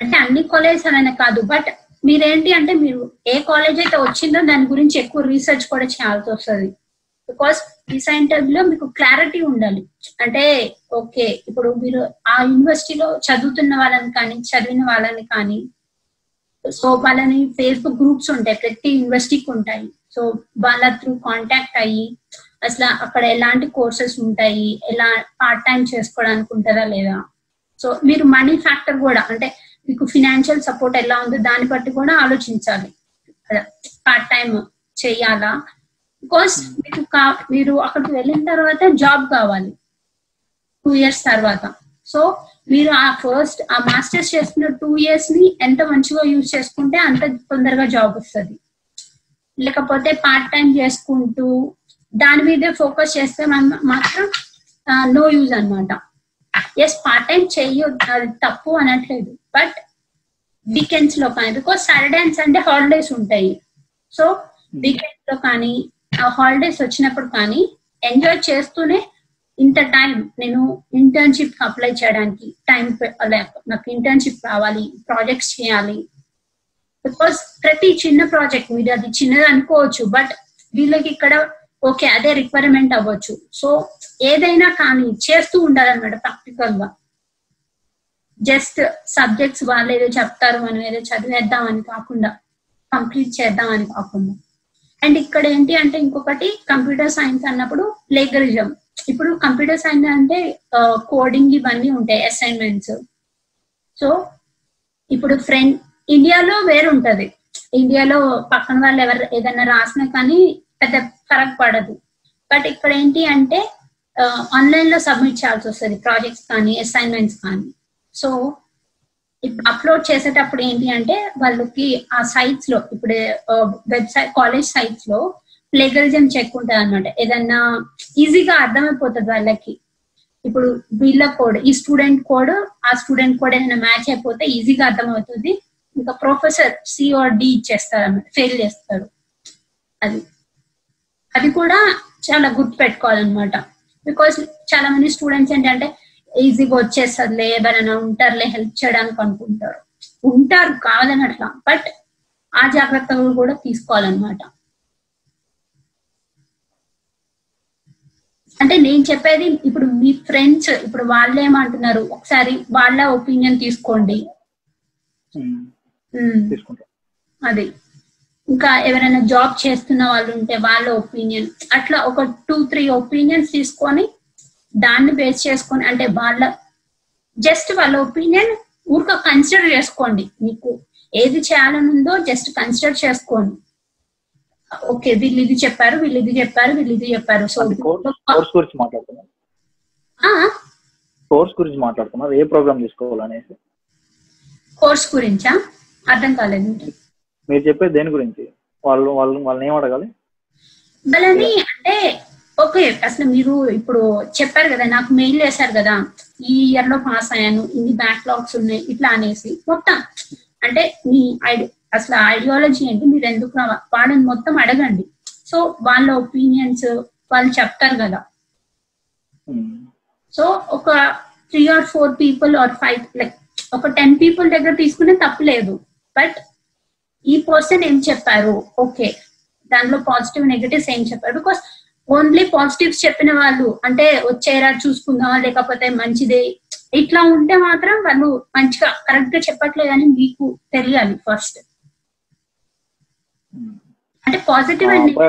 [SPEAKER 8] అంటే అన్ని కాలేజ్ అనే కాదు బట్ మీరేంటి అంటే మీరు ఏ కాలేజ్ అయితే వచ్చిందో దాని గురించి ఎక్కువ రీసెర్చ్ కూడా చేయాల్సి వస్తుంది. బికాస్ వీసా ఇంటర్వ్యూలో మీకు క్లారిటీ ఉండాలి. అంటే ఓకే ఇప్పుడు మీరు ఆ యూనివర్సిటీలో చదువుతున్న వాళ్ళని కానీ చదివిన వాళ్ళని కానీ సో వాళ్ళని ఫేస్బుక్ గ్రూప్స్ ఉంటాయి ప్రతి యూనివర్సిటీకి ఉంటాయి. సో వాళ్ళ త్రూ కాంటాక్ట్ అయ్యి అసలు అక్కడ ఎలాంటి కోర్సెస్ ఉంటాయి ఎలా పార్ట్ టైం చేసుకోవడానికి ఉంటుందా లేదా? సో మీరు మనీ ఫ్యాక్టర్ కూడా అంటే మీకు ఫినాన్షియల్ సపోర్ట్ ఎలా ఉందో దాన్ని బట్టి కూడా ఆలోచించాలి. పార్ట్ టైం చేయాలా? బికాస్ మీకు కా మీరు అక్కడికి వెళ్ళిన తర్వాత జాబ్ కావాలి. టూ ఇయర్స్ తర్వాత. సో మీరు ఆ ఫస్ట్ ఆ మాస్టర్స్ చేస్తున్న టూ ఇయర్స్ని ఎంత మంచిగా యూజ్ చేసుకుంటే అంత తొందరగా జాబ్ వస్తుంది. లేకపోతే పార్ట్ టైం చేసుకుంటూ దాని మీదే ఫోకస్ చేస్తే మనం మాత్రం నో యూజ్ అన్నమాట. ఎస్ పార్ట్ టైం చెయ్యొద్దు అది తప్పు అనట్లేదు. బట్ వీకెండ్స్లో కానీ because Saturday and Sunday holidays ఉంటాయి. సో వీకెండ్స్లో కానీ ఆ హాలిడేస్ వచ్చినప్పుడు కానీ ఎంజాయ్ చేస్తూనే ఇంత టైం నేను ఇంటర్న్షిప్ అప్లై చేయడానికి టైం నాకు ఇంటర్న్షిప్ రావాలి ప్రాజెక్ట్స్ చేయాలి బికాస్ ప్రతి చిన్న ప్రాజెక్ట్ మీరు అది చిన్నది అనుకోవచ్చు బట్ వీళ్ళకి ఇక్కడ ఓకే అదే రిక్వైర్మెంట్ అవ్వచ్చు. సో ఏదైనా కానీ చేస్తూ ఉండాలన్నమాట ప్రాక్టికల్గా జస్ట్ సబ్జెక్ట్స్ వాళ్ళు ఏదో చెప్తారు మనం ఏదో చదివేద్దాం అని కాకుండా కంప్లీట్ చేద్దాం అని కాకుండా. అండ్ ఇక్కడ ఏంటి అంటే ఇంకొకటి కంప్యూటర్ సైన్స్ అన్నప్పుడు ప్లేగరిజం ఇప్పుడు కంప్యూటర్ సైన్స్ అంటే uh, కోడింగ్ ఇవన్నీ ఉంటాయి అసైన్మెంట్స్ సో ఇప్పుడు ఫ్రెండ్ ఇండియాలో వేరుంటది. ఇండియాలో పక్కన వాళ్ళు ఎవరు ఏదైనా రాసినా కానీ పెద్ద ఫరక్ పడదు. బట్ ఇక్కడ ఏంటి అంటే ఆన్లైన్లో సబ్మిట్ చేయాల్సి వస్తుంది ప్రాజెక్ట్స్ కానీ అసైన్మెంట్స్ కానీ. సో అప్లోడ్ చేసేటప్పుడు ఏంటి అంటే వాళ్ళకి ఆ సైట్స్లో ఇప్పుడు వెబ్సైట్ కాలేజ్ సైట్స్లో ప్లేగరిజం చెక్ ఉంటుంది అనమాట ఏదన్నా ఈజీగా అర్థమైపోతుంది వాళ్ళకి. ఇప్పుడు వీళ్ళ కోడ్ ఈ స్టూడెంట్ కోడ్ ఆ స్టూడెంట్ కోడ్ ఏదైనా మ్యాచ్ అయిపోతే ఈజీగా అర్థమవుతుంది. ఇంకా ప్రొఫెసర్ సి ఆర్ డి ఇచ్చేస్తారు ఫెయిల్ చేస్తారు. అది. అది కూడా చాలా గుర్తు పెట్టుకోవాలన్నమాట. బికాస్ చాలా మంది స్టూడెంట్స్ ఏంటంటే ఈజీగా వచ్చేస్తుందిలే ఎవరైనా ఉంటారులే హెల్ప్ చేయడానికి అనుకుంటారు. ఉంటారు కావాలని అట్లా. బట్ ఆ జాగ్రత్తలు కూడా తీసుకోవాలన్నమాట. అంటే నేను చెప్పేది ఇప్పుడు మీ ఫ్రెండ్స్ ఇప్పుడు వాళ్ళు ఏమంటున్నారు ఒకసారి వాళ్ళ ఒపీనియన్ తీసుకోండి. Hmm.
[SPEAKER 7] తీసుకుంటా.
[SPEAKER 8] అది. ఇంకా ఎవరైనా జాబ్ చేస్తున్న వాళ్ళు ఉంటే వాళ్ళ ఒపీనియన్. అట్లా ఒక టూ త్రీ ఒపీనియన్స్ తీసుకొని దాన్ని బేస్ చేసుకొని అంటే వాళ్ళ జస్ట్ వాళ్ళ ఒపీనియన్ ఊరిక కన్సిడర్ చేసుకోండి. మీకు ఏది చేయాలని ఉందో జస్ట్ కన్సిడర్ చేసుకోండి. ఓకే వీళ్ళు ఇది చెప్పారు వీళ్ళు ఇది చెప్పారు వీళ్ళు ఇది చెప్పారు. సో
[SPEAKER 7] కోర్స్ గురించి మాట్లాడుతున్నారు కోర్స్ గురించి మాట్లాడుతున్నారు ఏ ప్రోగ్రామ్ తీసుకోవాలనేసి?
[SPEAKER 8] కోర్స్ గురించా? అర్థం కాలేదు
[SPEAKER 7] మీరు చెప్పేది దేని గురించి? వాళ్ళు వాళ్ళు వాళ్ళని ఏం అడగాలి?
[SPEAKER 8] వాళ్ళని అంటే ఓకే అసలు మీరు ఇప్పుడు చెప్పారు కదా నాకు మెయిల్ చేశారు కదా ఈ ఇయర్లో పాస్ అయ్యాను ఇన్ని బ్యాక్లాగ్స్ ఉన్నాయి ఇట్లా అనేసి. మొత్తం అంటే మీ ఐడి అసలు ఐడియాలజీ ఏంటి? మీరు ఎందుకు వాళ్ళని మొత్తం అడగండి. సో వాళ్ళ ఒపీనియన్స్ వాళ్ళు చెప్తారు కదా.
[SPEAKER 7] ఉమ్,
[SPEAKER 8] సో ఒక three or four people or five like ఒక టెన్ పీపుల్ దగ్గర తీసుకునే తప్పులేదు బట్ ఈ పర్సన్ ఏం చెప్పారు? ఓకే. దానిలో పాజిటివ్ నెగటివ్స్ ఏం చెప్పారు? బికాస్ ఓన్లీ పాజిటివ్స్ చెప్పిన వాళ్ళు అంటే వచ్చేరా చూసుకుందాం లేకపోతే మంచిదే ఇట్లా ఉంటే మాత్రం వాళ్ళు మంచిగా కరెక్ట్గా చెప్పట్లేదని మీకు తెలియాలి ఫస్ట్ అంటే పాజిటివ్ అండ్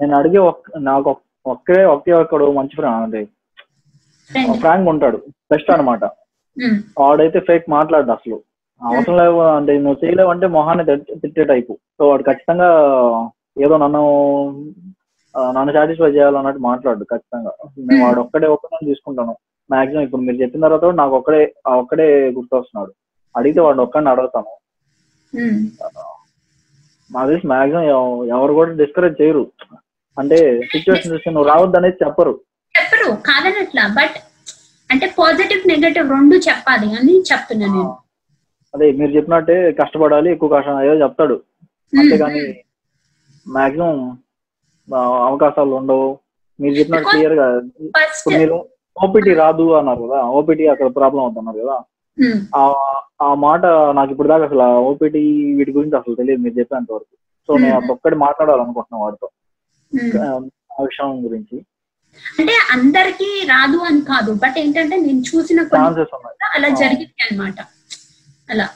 [SPEAKER 7] నేను అడిగే నాకు ఒక్- ఒకే ఒకే ఒక్కడు మంచి ఫ్రెండ్ ఫ్రాంక్ ఉంటాడు. బెస్ట్ అన్నమాట. వాడైతే ఫేక్ మాట్లాడు అసలు. అవసరం లేవు అంటే నువ్వు చేయలేవు అంటే మొహాన్ని తిట్- తిట్టే టైపు. సో వాడు ఖచ్చితంగా ఏదో నన్ను నన్ను సాటిస్ఫై చేయాలన్నట్టు మాట్లాడు ఖచ్చితంగా. నేను వాడు ఒక్కడే ఒక్కడే తీసుకుంటాను. మాక్సిమం ఇప్పుడు మీరు చెప్పిన తర్వాత నాకు ఒక్కడే ఒక్కడే గుర్తొస్తున్నాడు. అడిగితే వాడిని ఒక్కడిని అడుగుతాను. నాకు తెలిసి మాక్సిమం ఎవరు కూడా డిస్కరేజ్ చేయరు. అంటే సిచ్యువేషన్ చూసి నువ్వు రావద్దు అనేది చెప్పరు.
[SPEAKER 8] చెప్పరు. కాదనట్లా. బట్ అంటే పాజిటివ్ నెగటివ్ రెండు చెప్పాలి అని చెప్తున్నా నేను.
[SPEAKER 7] అదే మీరు చెప్పినట్టే కష్టపడాలి ఎక్కువ కష్టం ఏదో చెప్తాడు. అంతేగాని మాక్సిమం అవకాశాలు ఉండవు. మీరు చెప్పినట్టు క్లియర్గా మీరు ఓపీటీ రాదు అన్నారు కదా ఓపీటీ అక్కడ ప్రాబ్లం అవుతున్నారు కదా. ఆ మాట నాకు ఇప్పుడు దాకా అసలు ఓపీటీ వీటి గురించి అసలు తెలియదు మీరు చెప్పేంత వరకు. సో నేను ఒక్కటి మాట్లాడాలనుకుంటున్నా వాడితో. ఆ, విషయం గురించి.
[SPEAKER 8] అంటే అందరికి రాదు అని కాదు బట్ ఏంటంటే నేను చూసిన అలా జరిగింది అన్నమాట. అలా.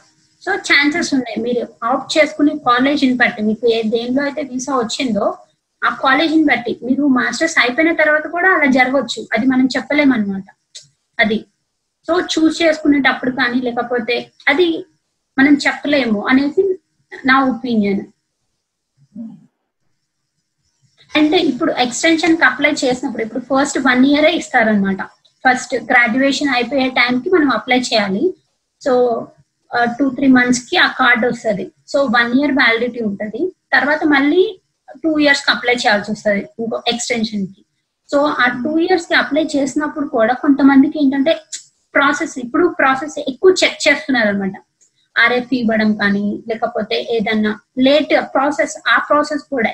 [SPEAKER 8] సో ఛాన్సెస్ ఉన్నాయి. మీరు ఆప్ట్ చేసుకునే కాలేజీని బట్టి మీకు ఏ దేనిలో అయితే వీసా వచ్చిందో ఆ కాలేజీని బట్టి మీరు మాస్టర్స్ అయిపోయిన తర్వాత కూడా అలా జరగవచ్చు. అది మనం చెప్పలేమన్నమాట అది. సో చూస్ చేసుకునేటప్పుడు కానీ లేకపోతే అది మనం చెప్పలేము అనేసి నా ఒపీనియన్ అంటే ఇప్పుడు ఎక్స్టెన్షన్కి అప్లై చేసినప్పుడు ఇప్పుడు ఫస్ట్ వన్ ఇయరే ఇస్తారనమాట ఫస్ట్ గ్రాడ్యుయేషన్ అయిపోయే టైంకి మనం అప్లై చేయాలి. సో టూ త్రీ మంత్స్కి ఆ కార్డ్ వస్తుంది. సో వన్ ఇయర్ వ్యాలిడిటీ ఉంటుంది. తర్వాత మళ్ళీ టూ ఇయర్స్కి అప్లై చేయాల్సి వస్తుంది ఇంకో ఎక్స్టెన్షన్కి. సో ఆ టూ ఇయర్స్కి అప్లై చేసినప్పుడు కూడా కొంతమందికి ఏంటంటే ప్రాసెస్ ఇప్పుడు ప్రాసెస్ ఎక్కువ చెక్ చేస్తున్నారు అనమాట ఆర్ఎఫ్ ఇవ్వడం కానీ లేకపోతే ఏదన్నా లేట్ ప్రాసెస్ ఆ ప్రాసెస్ కూడా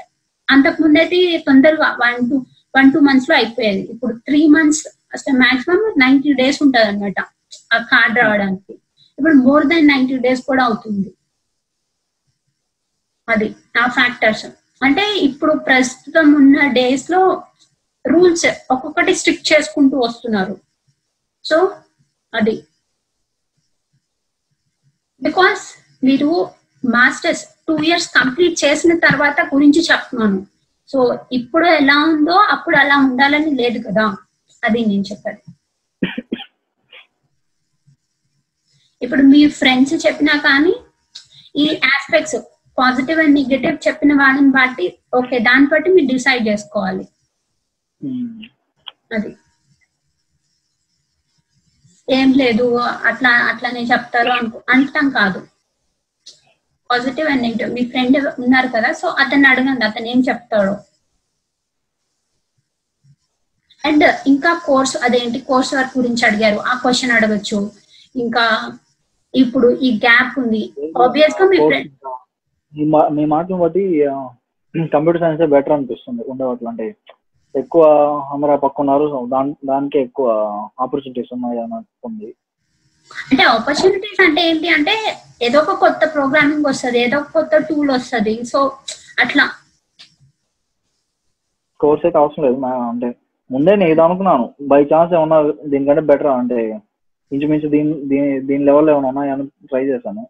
[SPEAKER 8] అంతకు ముందైతే తొందరగా వన్ టూ వన్ టూ మంత్స్లో అయిపోయేది. ఇప్పుడు త్రీ మంత్స్ అసలు మాక్సిమం నైన్టీ డేస్ ఉంటది అనమాట ఆ కార్డ్ రావడానికి. ఇప్పుడు మోర్ దెన్ నైన్టీ డేస్ కూడా అవుతుంది. అది ఆ ఫ్యాక్టర్స్ అంటే ఇప్పుడు ప్రస్తుతం ఉన్న డేస్లో రూల్స్ ఒక్కొక్కటి స్ట్రిక్ట్ చేసుకుంటూ వస్తున్నారు. సో అది. బికాస్ మీరు మాస్టర్స్ టూ ఇయర్స్ కంప్లీట్ చేసిన తర్వాత గురించి చెప్తున్నాను. సో ఇప్పుడు ఎలా ఉందో అప్పుడు అలా ఉండాలని లేదు కదా. అది నేను చెప్పాను. ఇప్పుడు మీ ఫ్రెండ్స్ చెప్పినా కానీ ఈ ఆస్పెక్ట్స్ పాజిటివ్ అండ్ నెగటివ్ చెప్పిన వాళ్ళని బట్టి ఓకే దాన్ని బట్టి మీరు డిసైడ్ చేసుకోవాలి. అది. ఏం లేదు అట్లా అట్లానే చెప్తారు అనుకో అంటాం కాదు. పాజిటివ్ అండ్ నెగిటివ్ మీ ఫ్రెండ్ ఉన్నారు కదా సో అతన్ని అడగండి అతను ఏం చెప్తాడో. అండ్ ఇంకా కోర్స్ అదేంటి కోర్స్ వర్క్ గురించి అడిగారు. ఆ క్వశ్చన్ అడగచ్చు. ఇంకా ఇప్పుడు ఈ గ్యాప్ ఉంది. ఆబ్వియస్గా మీ ఫ్రెండ్
[SPEAKER 7] మీ మా- మీ మాటను బట్టి కంప్యూటర్ సైన్స్ బెటర్ అనిపిస్తుంది ఉండవట్లు అంటే ఎక్కువ అందరూ ఆ పక్క ఉన్నారు దాని దానికే ఎక్కువ ఆపర్చునిటీస్ ఉన్నాయి అని అనుకుంది
[SPEAKER 8] అంటే ఆపర్చునిటీస్ అంటే ఏంటి అంటే ఏదో ఒక కొత్త ప్రోగ్రామింగ్ వస్తుంది ఏదో ఒక కొత్త టూల్ వస్తుంది. సో అట్లా.
[SPEAKER 7] కోర్స్ అయితే అవసరం లేదు అంటే ముందే నేను ఇది అనుకున్నాను. బై ఛాన్స్ ఏమన్నా దీనికంటే బెటర్ అంటే ఇంచుమించు దీని దీని దీని లెవెల్ ఏమైనా ఉన్నాయని ట్రై చేశాను.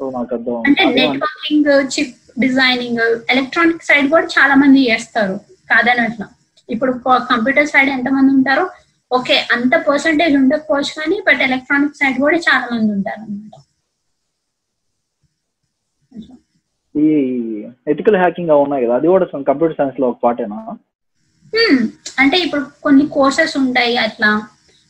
[SPEAKER 7] సో నాకు అర్థం
[SPEAKER 8] అంటే networking chip designing electronic side కూడా చాలా మంది చేస్తారు. కాదని అట్లా ఇప్పుడు కంప్యూటర్ సైడ్ ఎంత మంది ఉంటారో ఓకే అంత పర్సంటేజ్ ఉండకపోవచ్చు కానీ బట్ ఎలక్ట్రానిక్ సైడ్ కూడా చాలా మంది ఉంటారు అనమాట
[SPEAKER 7] ఈ ఎథికల్ హ్యాకింగ్ ఉన్నాయి కదా? అది కూడా కంప్యూటర్ సైన్స్లో ఒక పార్టేనా
[SPEAKER 8] అంటే ఇప్పుడు కొన్ని కోర్సెస్ ఉంటాయి అట్లా.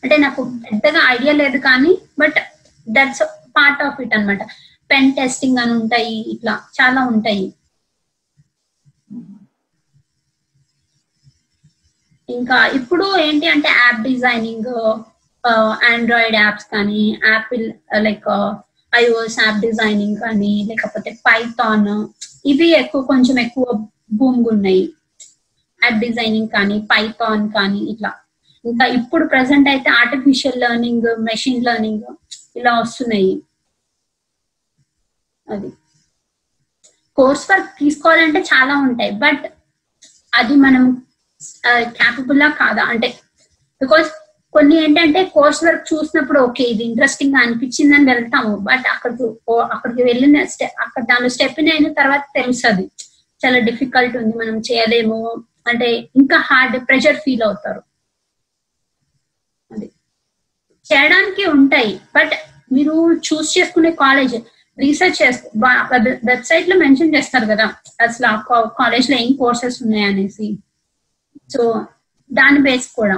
[SPEAKER 8] అంటే నాకు పెద్దగా ఐడియా లేదు కానీ but that's part of it అన్నమాట. పెన్ టెస్టింగ్ అని ఉంటాయి ఇట్లా చాలా ఉంటాయి. ఇంకా ఇప్పుడు ఏంటి అంటే యాప్ డిజైనింగ్ ఆండ్రాయిడ్ యాప్స్ కానీ Apple like iOS app designing కానీ లేకపోతే పైథాన్ ఇవి ఎక్కువ కొంచెం ఎక్కువ భూమిగా ఉన్నాయి. యాప్ డిజైనింగ్ కానీ పైథాన్ కానీ ఇట్లా. ఇంకా ఇప్పుడు ప్రజెంట్ అయితే ఆర్టిఫిషియల్ లెర్నింగ్ మెషిన్ లెర్నింగ్ ఇలా వస్తున్నాయి. అది. కోర్స్ వర్క్ తీసుకోవాలంటే చాలా ఉంటాయి బట్ అది మనం క్యాపబుల్ కాదా? అంటే బికాస్ కొన్ని ఏంటంటే కోర్స్ వర్క్ చూసినప్పుడు ఓకే ఇది ఇంట్రెస్టింగ్ అనిపించింది అని వెళ్తాము బట్ అక్కడికి ఓ- అక్కడికి వెళ్ళిన స్టెప్ అక్కడ దానిలో స్టెప్ అయిన తర్వాత తెలుస్తుంది చాలా డిఫికల్ట్ ఉంది మనం చేయలేము. అంటే ఇంకా హార్డ్ ప్రెషర్ ఫీల్ అవుతారు. చేయడానికి ఉంటాయి. బట్ మీరు చూస్ చేసుకునే కాలేజ్ రీసెర్చ్ చేస్తే వెబ్సైట్లో మెన్షన్ చేస్తారు కదా అసలు ఆ కాలేజ్లో ఏం కోర్సెస్ ఉన్నాయనేసి సో దాని బేస్ కూడా.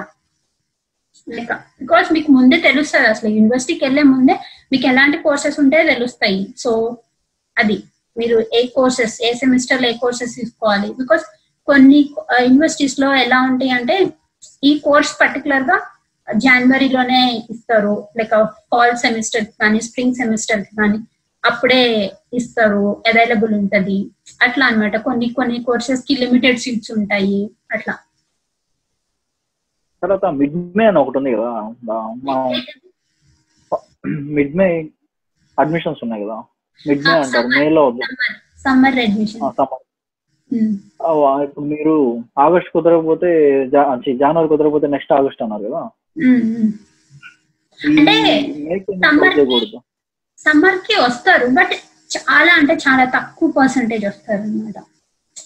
[SPEAKER 8] లైక్ బికాస్ మీకు ముందే తెలుస్తుంది అసలు యూనివర్సిటీకి వెళ్ళే ముందే మీకు ఎలాంటి కోర్సెస్ ఉంటాయో తెలుస్తాయి. సో అది మీరు ఏ కోర్సెస్ ఏ సెమిస్టర్లో ఏ కోర్సెస్ తీసుకోవాలి? బికాస్ కొన్ని యూనివర్సిటీస్లో ఎలా ఉంటాయి అంటే ఈ కోర్స్ పర్టికులర్గా జనవరిలోనే ఇస్తారు. లైక్ ఫాల్ సెమిస్టర్ కానీ స్ప్రింగ్ సెమిస్టర్ కానీ అప్పుడే ఇస్తారు. అవైలబుల్ ఉంటది. అట్లా అన్నమాట. కొన్ని కొన్ని కోర్సెస్కి లిమిటెడ్ సీట్స్ ఉంటాయి. అట్లా.
[SPEAKER 7] తర్వాత మిడ్ మే అని ఒకటి ఉంది కదా. మిడ్ మే అడ్మిషన్స్ ఉన్నాయి కదా. మిడ్ మే అంటారు. మేలో
[SPEAKER 8] సమ్మర్ అడ్మిషన్
[SPEAKER 7] సమ్మర్ ఇప్పుడు మీరు ఆగస్ట్ కుదరకపోతే జనవరి కుదరకపోతే నెక్స్ట్ ఆగస్ట్ అన్నారు కదా.
[SPEAKER 8] అంటే
[SPEAKER 7] చేయకూడదు
[SPEAKER 8] సమ్మర్కి వస్తారు బట్ చాలా అంటే చాలా తక్కువ పర్సంటేజ్ వస్తారు అనమాట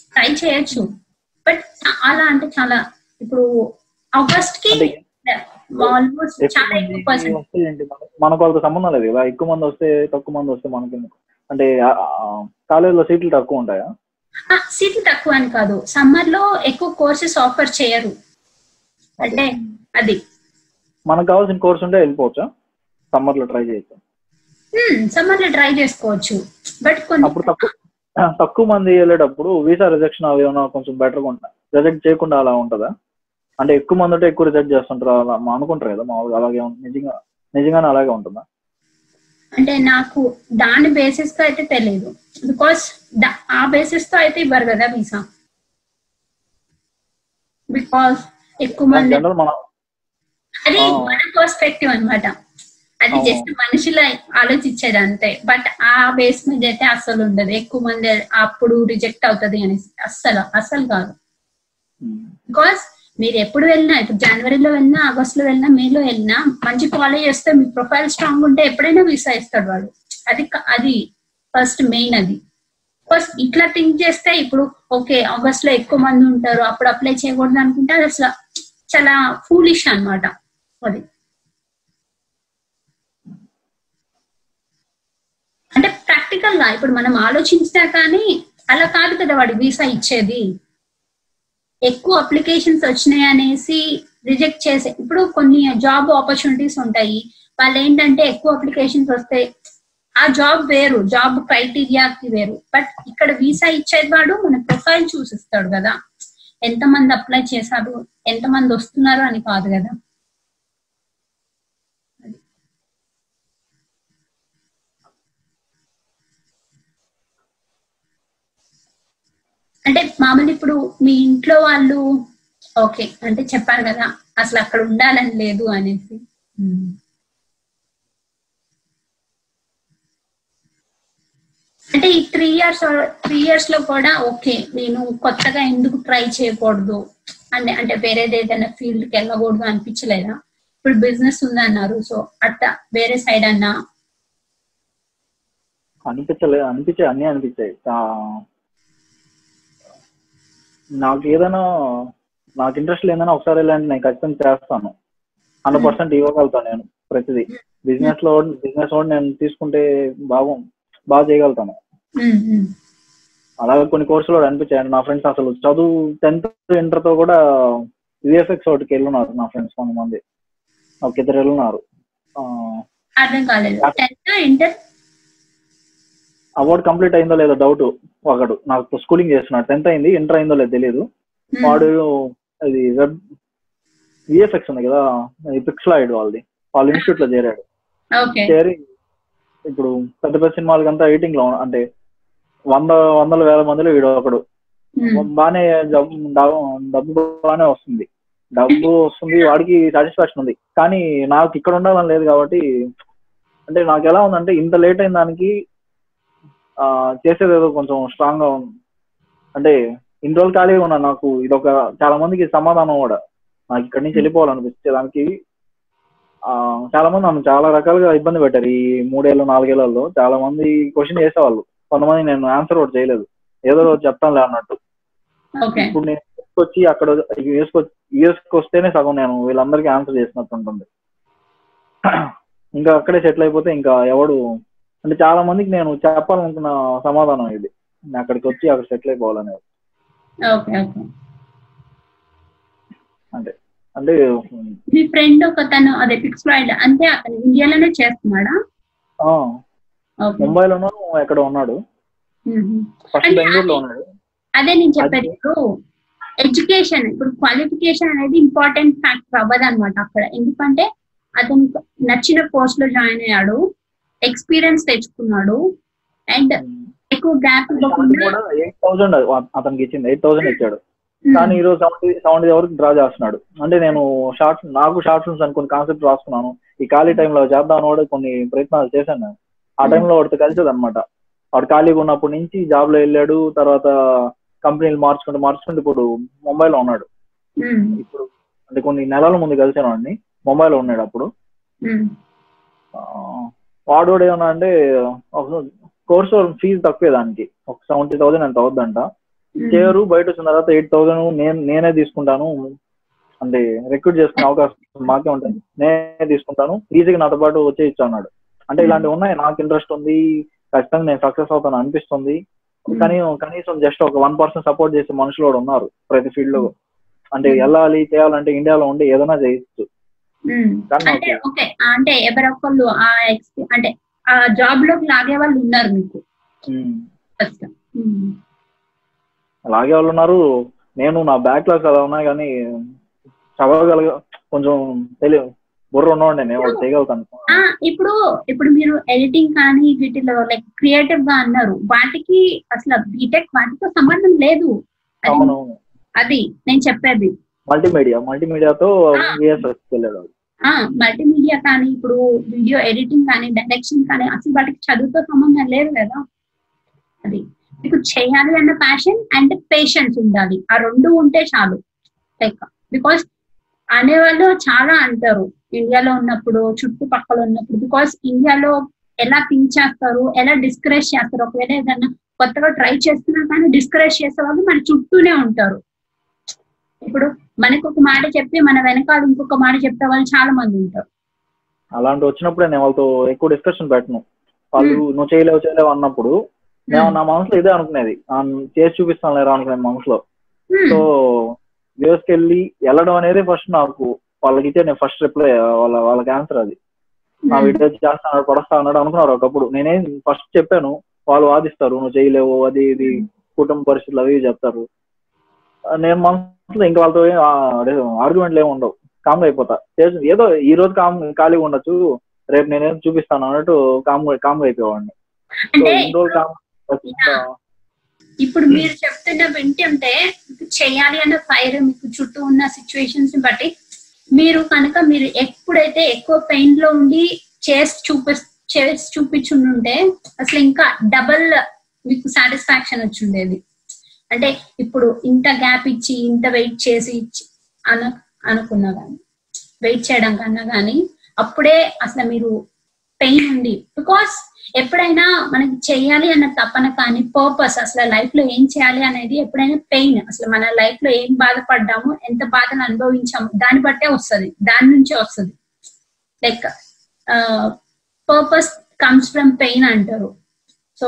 [SPEAKER 8] ట్రై చేయొచ్చు బట్ చాలా అంటే చాలా ఇప్పుడు
[SPEAKER 7] ఆగస్ట్కి
[SPEAKER 8] ఆల్మోస్ట్ చాలా ఎక్కువ పర్సెంట్
[SPEAKER 7] మనకు వాళ్ళతో సంబంధం లేదు కదా ఎక్కువ మంది వస్తే తక్కువ మంది వస్తే మనకి? అంటే కాలేజీలో సీట్లు తక్కువ ఉంటాయా?
[SPEAKER 8] సీట్లు తక్కువ అని కాదు సమ్మర్లో ఎక్కువ కోర్సెస్ ఆఫర్ చేయరు. అంటే అది.
[SPEAKER 7] మనకు కావాల్సిన కోర్స్ ఉంటే వెళ్ళిపోవచ్చా? సమ్మర్లో ట్రై చేయొచ్చు?
[SPEAKER 8] సమ్మర్లో ట్రై చేసుకోవచ్చు. బట్
[SPEAKER 7] అప్పుడు తక్కువ తక్కువ మంది వెళ్ళేటప్పుడు వీసా రిజెక్షన్ అవి ఏమైనా కొంచెం బెటర్గా ఉంటాయి రిజెక్ట్ చేయకుండా అలా ఉంటుందా? అంటే ఎక్కువ మంది ఉంటే ఎక్కువ రిజెక్ట్ చేస్తుంటారు? అలా అనుకుంటారు కదా మామూలుగా అలాగే నిజంగా నిజంగానే అలాగే ఉంటుందా?
[SPEAKER 8] అంటే నాకు దాని బేసిస్తో అయితే తెలియదు బికాస్ ఆ బేసిస్తో అయితే ఇవ్వరు కదా వీసా బికాస్ ఎక్కువ మంది
[SPEAKER 7] జనరల్ మన
[SPEAKER 8] అది. మన పర్స్పెక్టివ్ అన్నమాట. అది. జస్ట్ మనుషుల ఆలోచించేది అంతే. బట్ ఆ బేస్ మీద అయితే అస్సలు ఉండదు. ఎక్కువ మంది అప్పుడు రిజెక్ట్ అవుతది అనేసి. అస్సలు అస్సలు కాదు. బికాస్ మీరు ఎప్పుడు వెళ్ళినా ఇప్పుడు జనవరిలో వెళ్ళినా ఆగస్ట్లో వెళ్ళినా మేలో వెళ్ళినా మంచి కాలేజ్ వస్తే మీ ప్రొఫైల్ స్ట్రాంగ్ ఉంటే ఎప్పుడైనా వీసా ఇస్తాడు వాడు. అది అది ఫస్ట్ మెయిన్ అది. ఫస్ట్ ఇట్లా థింక్ చేస్తే ఇప్పుడు ఓకే ఆగస్ట్లో ఎక్కువ మంది ఉంటారు. అప్పుడు అప్లై చేయకూడదు అనుకుంటే అది అసలు చాలా ఫూలిష్ అన్నమాట. అది. అంటే ప్రాక్టికల్గా ఇప్పుడు మనం ఆలోచించినా కానీ అలా కాదు కదా వాడి వీసా ఇచ్చేది. ఎక్కువ అప్లికేషన్స్ వచ్చినాయి అనేసి రిజెక్ట్ చేసే ఇప్పుడు కొన్ని జాబ్ ఆపర్చునిటీస్ ఉంటాయి. వాళ్ళు ఏంటంటే ఎక్కువ అప్లికేషన్స్ వస్తే ఆ జాబ్ వేరు జాబ్ క్రైటీరియాకి వేరు. బట్ ఇక్కడ వీసా ఇచ్చేది వాడు మన ప్రొఫైల్ చూసిస్తాడు కదా. ఎంత మంది అప్లై చేశారు ఎంత మంది వస్తున్నారు అని కాదు కదా. అంటే మామూలు ఇప్పుడు మీ ఇంట్లో వాళ్ళు ఓకే అంటే చెప్పారు కదా అసలు అక్కడ ఉండాలని లేదు అనేసి. అంటే ఈ త్రీ ఇయర్స్ త్రీ ఇయర్స్లో కూడా ఓకే నేను కొత్తగా ఎందుకు ట్రై చేయకూడదు? అంటే అంటే వేరేది ఏదైనా ఫీల్డ్కి వెళ్ళకూడదు అనిపించలేదా? ఇప్పుడు బిజినెస్ ఉందన్నారు సో అట్లా వేరే సైడ్ అన్నా?
[SPEAKER 7] అనిపించలేదు అనిపించాయి అన్ని అనిపించాయి. నాకు ఏదైనా నాకు ఇంట్రెస్ట్ లేదని ఒకసారి వెళ్ళండి నేను ఖచ్చితంగా చేస్తాను. హండ్రెడ్ పర్సెంట్ ఇవ్వగలుగుతాను నేను ప్రతిదీ. బిజినెస్లో బిజినెస్లో నేను తీసుకుంటే బాగు బాగా చేయగలుగుతాను. అలాగే కొన్ని కోర్సులు కూడా అనిపించాయి. నా ఫ్రెండ్స్ అసలు చదువు టెన్త్ ఇంటర్తో కూడా విఎఫ్ఎక్స్ ఒకటికి వెళ్ళున్నారు నా ఫ్రెండ్స్ కొంతమంది. ఒక ఇద్దరు వెళ్ళున్నారు. అవార్డ్ కంప్లీట్ అయిందో లేదో డౌట్. ఒకడు నాకు స్కూలింగ్ చేస్తున్నాడు టెన్త్ అయింది ఇంటర్ అయిందో లేదో తెలియదు వాడు అది వెబ్ విఎఫ్ఎక్స్ ఉంది కదా పిక్స్లాయిడ్ వాళ్ళది. వాళ్ళ ఇన్స్టిట్యూట్లో చేరాడు. చేరి ఇప్పుడు పెద్ద పెద్ద సినిమాలకంతా ఎయిటింగ్లో అంటే వంద వందల వేల మందిలో వీడు ఒకడు. బానే జబ్- డబ్బు బాగానే వస్తుంది. డబ్బు వస్తుంది వాడికి సాటిస్ఫాక్షన్ ఉంది. కానీ నాకు ఇక్కడ ఉండాలని లేదు కాబట్టి అంటే నాకు ఎలా ఉందంటే ఇంత లేట్ అయిన దానికి చేసేది ఏదో కొంచెం స్ట్రాంగ్గా ఉంది అంటే ఇన్ని రోజులు ఖాళీగా ఉన్నా నాకు. ఇది ఒక చాలా మందికి సమాధానం కూడా. నాకు ఇక్కడి నుంచి వెళ్ళిపోవాలనిపిస్తే దానికి ఆ, చాలా మంది నన్ను చాలా రకాలుగా ఇబ్బంది పెట్టారు. ఈ మూడేళ్ళు నాలుగేళ్ళలో చాలా మంది క్వశ్చన్ చేసేవాళ్ళు. కొంతమంది నేను ఆన్సర్ కూడా చేయలేదు. ఏదో రోజు చెప్తానులే అన్నట్టు. ఇప్పుడు నేను వచ్చి అక్కడ యూఎస్ వస్తేనే సగం నేను వీళ్ళందరికీ ఆన్సర్ చేసినట్టు ఉంటుంది. ఇంకా అక్కడే సెటిల్ అయిపోతే ఇంకా ఎవడు అంటే చాలా మందికి నేను చెప్పాలనుకున్న సమాధానం ఇది. నేను అక్కడికి వచ్చి అక్కడ సెటిల్ అయిపోవాలనేది. అంటే అంటే
[SPEAKER 8] మీ ఫ్రెండ్ ఒక తను అదే ఫ్రైడ్ అంటే అతను ఇండియాలోనే చేస్తున్నాడా?
[SPEAKER 7] ముంబైలోనూ ఎక్కడ ఉన్నాడు. ఫస్ట్
[SPEAKER 8] అంటే
[SPEAKER 7] బెంగళూరులో ఉన్నాడు.
[SPEAKER 8] అదే నేను చెప్పేది ఇప్పుడు ఎడ్యుకేషన్ ఇప్పుడు క్వాలిఫికేషన్ అనేది ఇంపార్టెంట్ ఫ్యాక్టర్ అవ్వదు అనమాట అక్కడ. ఎందుకంటే అతను నచ్చిన కోర్స్లో జాయిన్ అయ్యాడు. ఎక్స్పీరియన్స్ తెచ్చుకున్నాడు. అండ్ ఎక్కువ గ్యాప్ ఇవ్వకుండా
[SPEAKER 7] ఎయిట్ థౌసండ్ అతనికి ఇచ్చింది. ఎయిట్ థౌసండ్ ఇచ్చాడు.
[SPEAKER 8] ఉమ్,
[SPEAKER 7] కానీ ఈ రోజు సెవెంటీ సెవెంటీ వరకు డ్రా చేస్తున్నాడు. అంటే నేను షార్ట్స్ నాకు షార్ట్ ఫిల్మ్స్ అని కొన్ని కాన్సెప్ట్ రాసుకున్నాను. ఈ ఖాళీ టైంలో చేద్దాం కూడా కొన్ని ప్రయత్నాలు చేశాను నేను. ఆ టైంలో వాడితో కలిసేది అనమాట వాడు ఖాళీగా ఉన్నప్పటి నుంచి జాబ్లో వెళ్ళాడు. తర్వాత కంపెనీలు మార్చుకుంటూ మార్చుకుంటూ ఇప్పుడు ముంబైలో ఉన్నాడు.
[SPEAKER 8] ఉమ్,
[SPEAKER 7] ఇప్పుడు అంటే కొన్ని నెలల ముందు కలిసాను వాడిని ముంబైలో ఉన్నాడు అప్పుడు.
[SPEAKER 8] ఉమ్,
[SPEAKER 7] ఆ, వాడు కూడా ఏమన్నా అంటే కోర్సు ఫీజు తక్కువే దానికి. ఒక సెవెంటీ థౌసండ్ అవుద్దంట.
[SPEAKER 8] ఉమ్,
[SPEAKER 7] చేయరు బయట వచ్చిన తర్వాత ఎయిట్ థౌసండ్ నేను నేనే తీసుకుంటాను. అంటే రిక్రూట్ చేసుకునే అవకాశం మాకే ఉంటుంది. నేనే తీసుకుంటాను. ఈజీగా నాతో పాటు వచ్చేయచ్చు అన్నాడు. అంటే ఇలాంటివి ఉన్నాయి. నాకు ఇంట్రెస్ట్ ఉంది. ఖచ్చితంగా నేను సక్సెస్ అవుతాను అనిపిస్తుంది. కానీ కనీసం జస్ట్ ఒక వన్ పర్సెంట్ సపోర్ట్ చేసే మనుషులు కూడా ఉన్నారు ప్రతి ఫీల్డ్లో అంటే వెళ్ళాలి చేయాలంటే ఇండియాలో ఉండి ఏదైనా చేయొచ్చు.
[SPEAKER 8] అంటే
[SPEAKER 7] నాకు
[SPEAKER 8] ఓకే అంటే ఎవరొకళ్ళు ఆ ఎక్స్పీ అంటే ఆ జాబ్లోకి లాగే వాళ్ళు ఉన్నారు మీకు.
[SPEAKER 7] ఉమ్,
[SPEAKER 8] ఫస్ట్
[SPEAKER 7] అలాగే వాళ్ళు ఉన్నారు. నేను నా బ్యాక్ లాగ్స్ అలా ఉన్నాయి కానీ చదవగలగ కొంచెం తెలియ బుర్ర ఉన్నవాడిని నేను వాళ్ళు చేయగలుగుతాను.
[SPEAKER 8] ఆ ఇప్పుడు ఇప్పుడు మీరు ఎడిటింగ్ కానీ వీటిలో లైక్ క్రియేటివ్గా అన్నారు. వాటికి అసలు బీటెక్ వాటితో సంబంధం లేదు. అది నేను చెప్పేది.
[SPEAKER 7] మల్టీమీడియా మల్టీమీడియాతో వెళ్ళాడు
[SPEAKER 8] మల్టీమీడియా కానీ ఇప్పుడు వీడియో ఎడిటింగ్ కానీ డైరెక్షన్ కానీ అసలు వాటికి చదువుతో సంబంధం లేదు కదా. అది మీకు చేయాలి అన్న ప్యాషన్ అండ్ పేషెన్స్ ఉండాలి. ఆ రెండు ఉంటే చాలు. లైక్ బికాస్ అనేవాళ్ళు చాలా అంటారు ఇండియాలో ఉన్నప్పుడు చుట్టుపక్కల ఉన్నప్పుడు బికాస్ ఇండియాలో ఎలా థింక్ చేస్తారు ఎలా డిస్కరేజ్ చేస్తారు. ఒకవేళ ఏదన్నా కొత్తగా ట్రై చేస్తున్నా కానీ డిస్కరేజ్ చేసే వాళ్ళు మన చుట్టూనే ఉంటారు. ఇప్పుడు మనకు ఒక మాట చెప్తే మన వెనకాల ఇంకొక మాట చెప్పే వాళ్ళు చాలా మంది ఉంటారు.
[SPEAKER 7] అలాంటి వచ్చినప్పుడే నేను వాళ్ళతో ఎక్కువ డిస్కషన్ పెట్టను. వాళ్ళు నువ్వు చేయలేవు చేయలేవు అన్నప్పుడు నేను నా మనసులో ఇదే అనుకునేది. చేసి చూపిస్తాను లేరా అనుకునేది మనసులో. సో యూఎస్కి వెళ్ళి వెళ్ళడం అనేది ఫస్ట్ నాకు వాళ్ళకి ఇచ్చే నేను ఫస్ట్ రిప్లై వాళ్ళ వాళ్ళకి ఆన్సర్ అది. నా. వీడియో చేస్తాను పడస్తా అన్నాడు అనుకున్నారు ఒకప్పుడు. నేనేం ఫస్ట్ చెప్పాను వాళ్ళు వాదిస్తారు నువ్వు చేయలేవు అది ఇది కుటుంబ పరిస్థితులు అవి చెప్తారు. నేను మనసులో ఇంకా వాళ్ళతో ఆర్గ్యుమెంట్లు ఏమి ఉండవు. కామ్గా అయిపోతా. ఏదో ఈ రోజు కామ్ ఖాళీగా ఉండొచ్చు. రేపు నేనేం చూపిస్తాను అన్నట్టు కామ్ కామ్గా అయిపోయేవాడిని.
[SPEAKER 8] ఇప్పుడు మీరు చెప్తున్న వింటుంటే చేయాలి అన్న ఫైర్ మీకు చుట్టూ ఉన్న సిచ్యువేషన్స్ని బట్టి మీరు కనుక మీరు ఎప్పుడైతే ఎక్కువ పెయిన్లో ఉండి చేసి చూపి చేసి చూపించుంటే అసలు ఇంకా డబల్ మీకు సాటిస్ఫాక్షన్ వచ్చి ఉండేది. అంటే ఇప్పుడు ఇంత గ్యాప్ ఇచ్చి ఇంత వెయిట్ చేసి ఇచ్చి అన అనుకున్నా కానీ వెయిట్ చేయడం కన్నా కానీ అప్పుడే అసలు మీరు పెయిన్ ఉంది బికాస్ ఎప్పుడైనా మనకి చేయాలి అన్న తపన కానీ పర్పస్ అసలు లైఫ్లో ఏం చేయాలి అనేది ఎప్పుడైనా పెయిన్ అసలు మన లైఫ్లో ఏం బాధపడ్డాము ఎంత బాధను అనుభవించాము దాన్ని బట్టే వస్తుంది. దాని నుంచే వస్తుంది. Like purpose comes from pain అంటారు. సో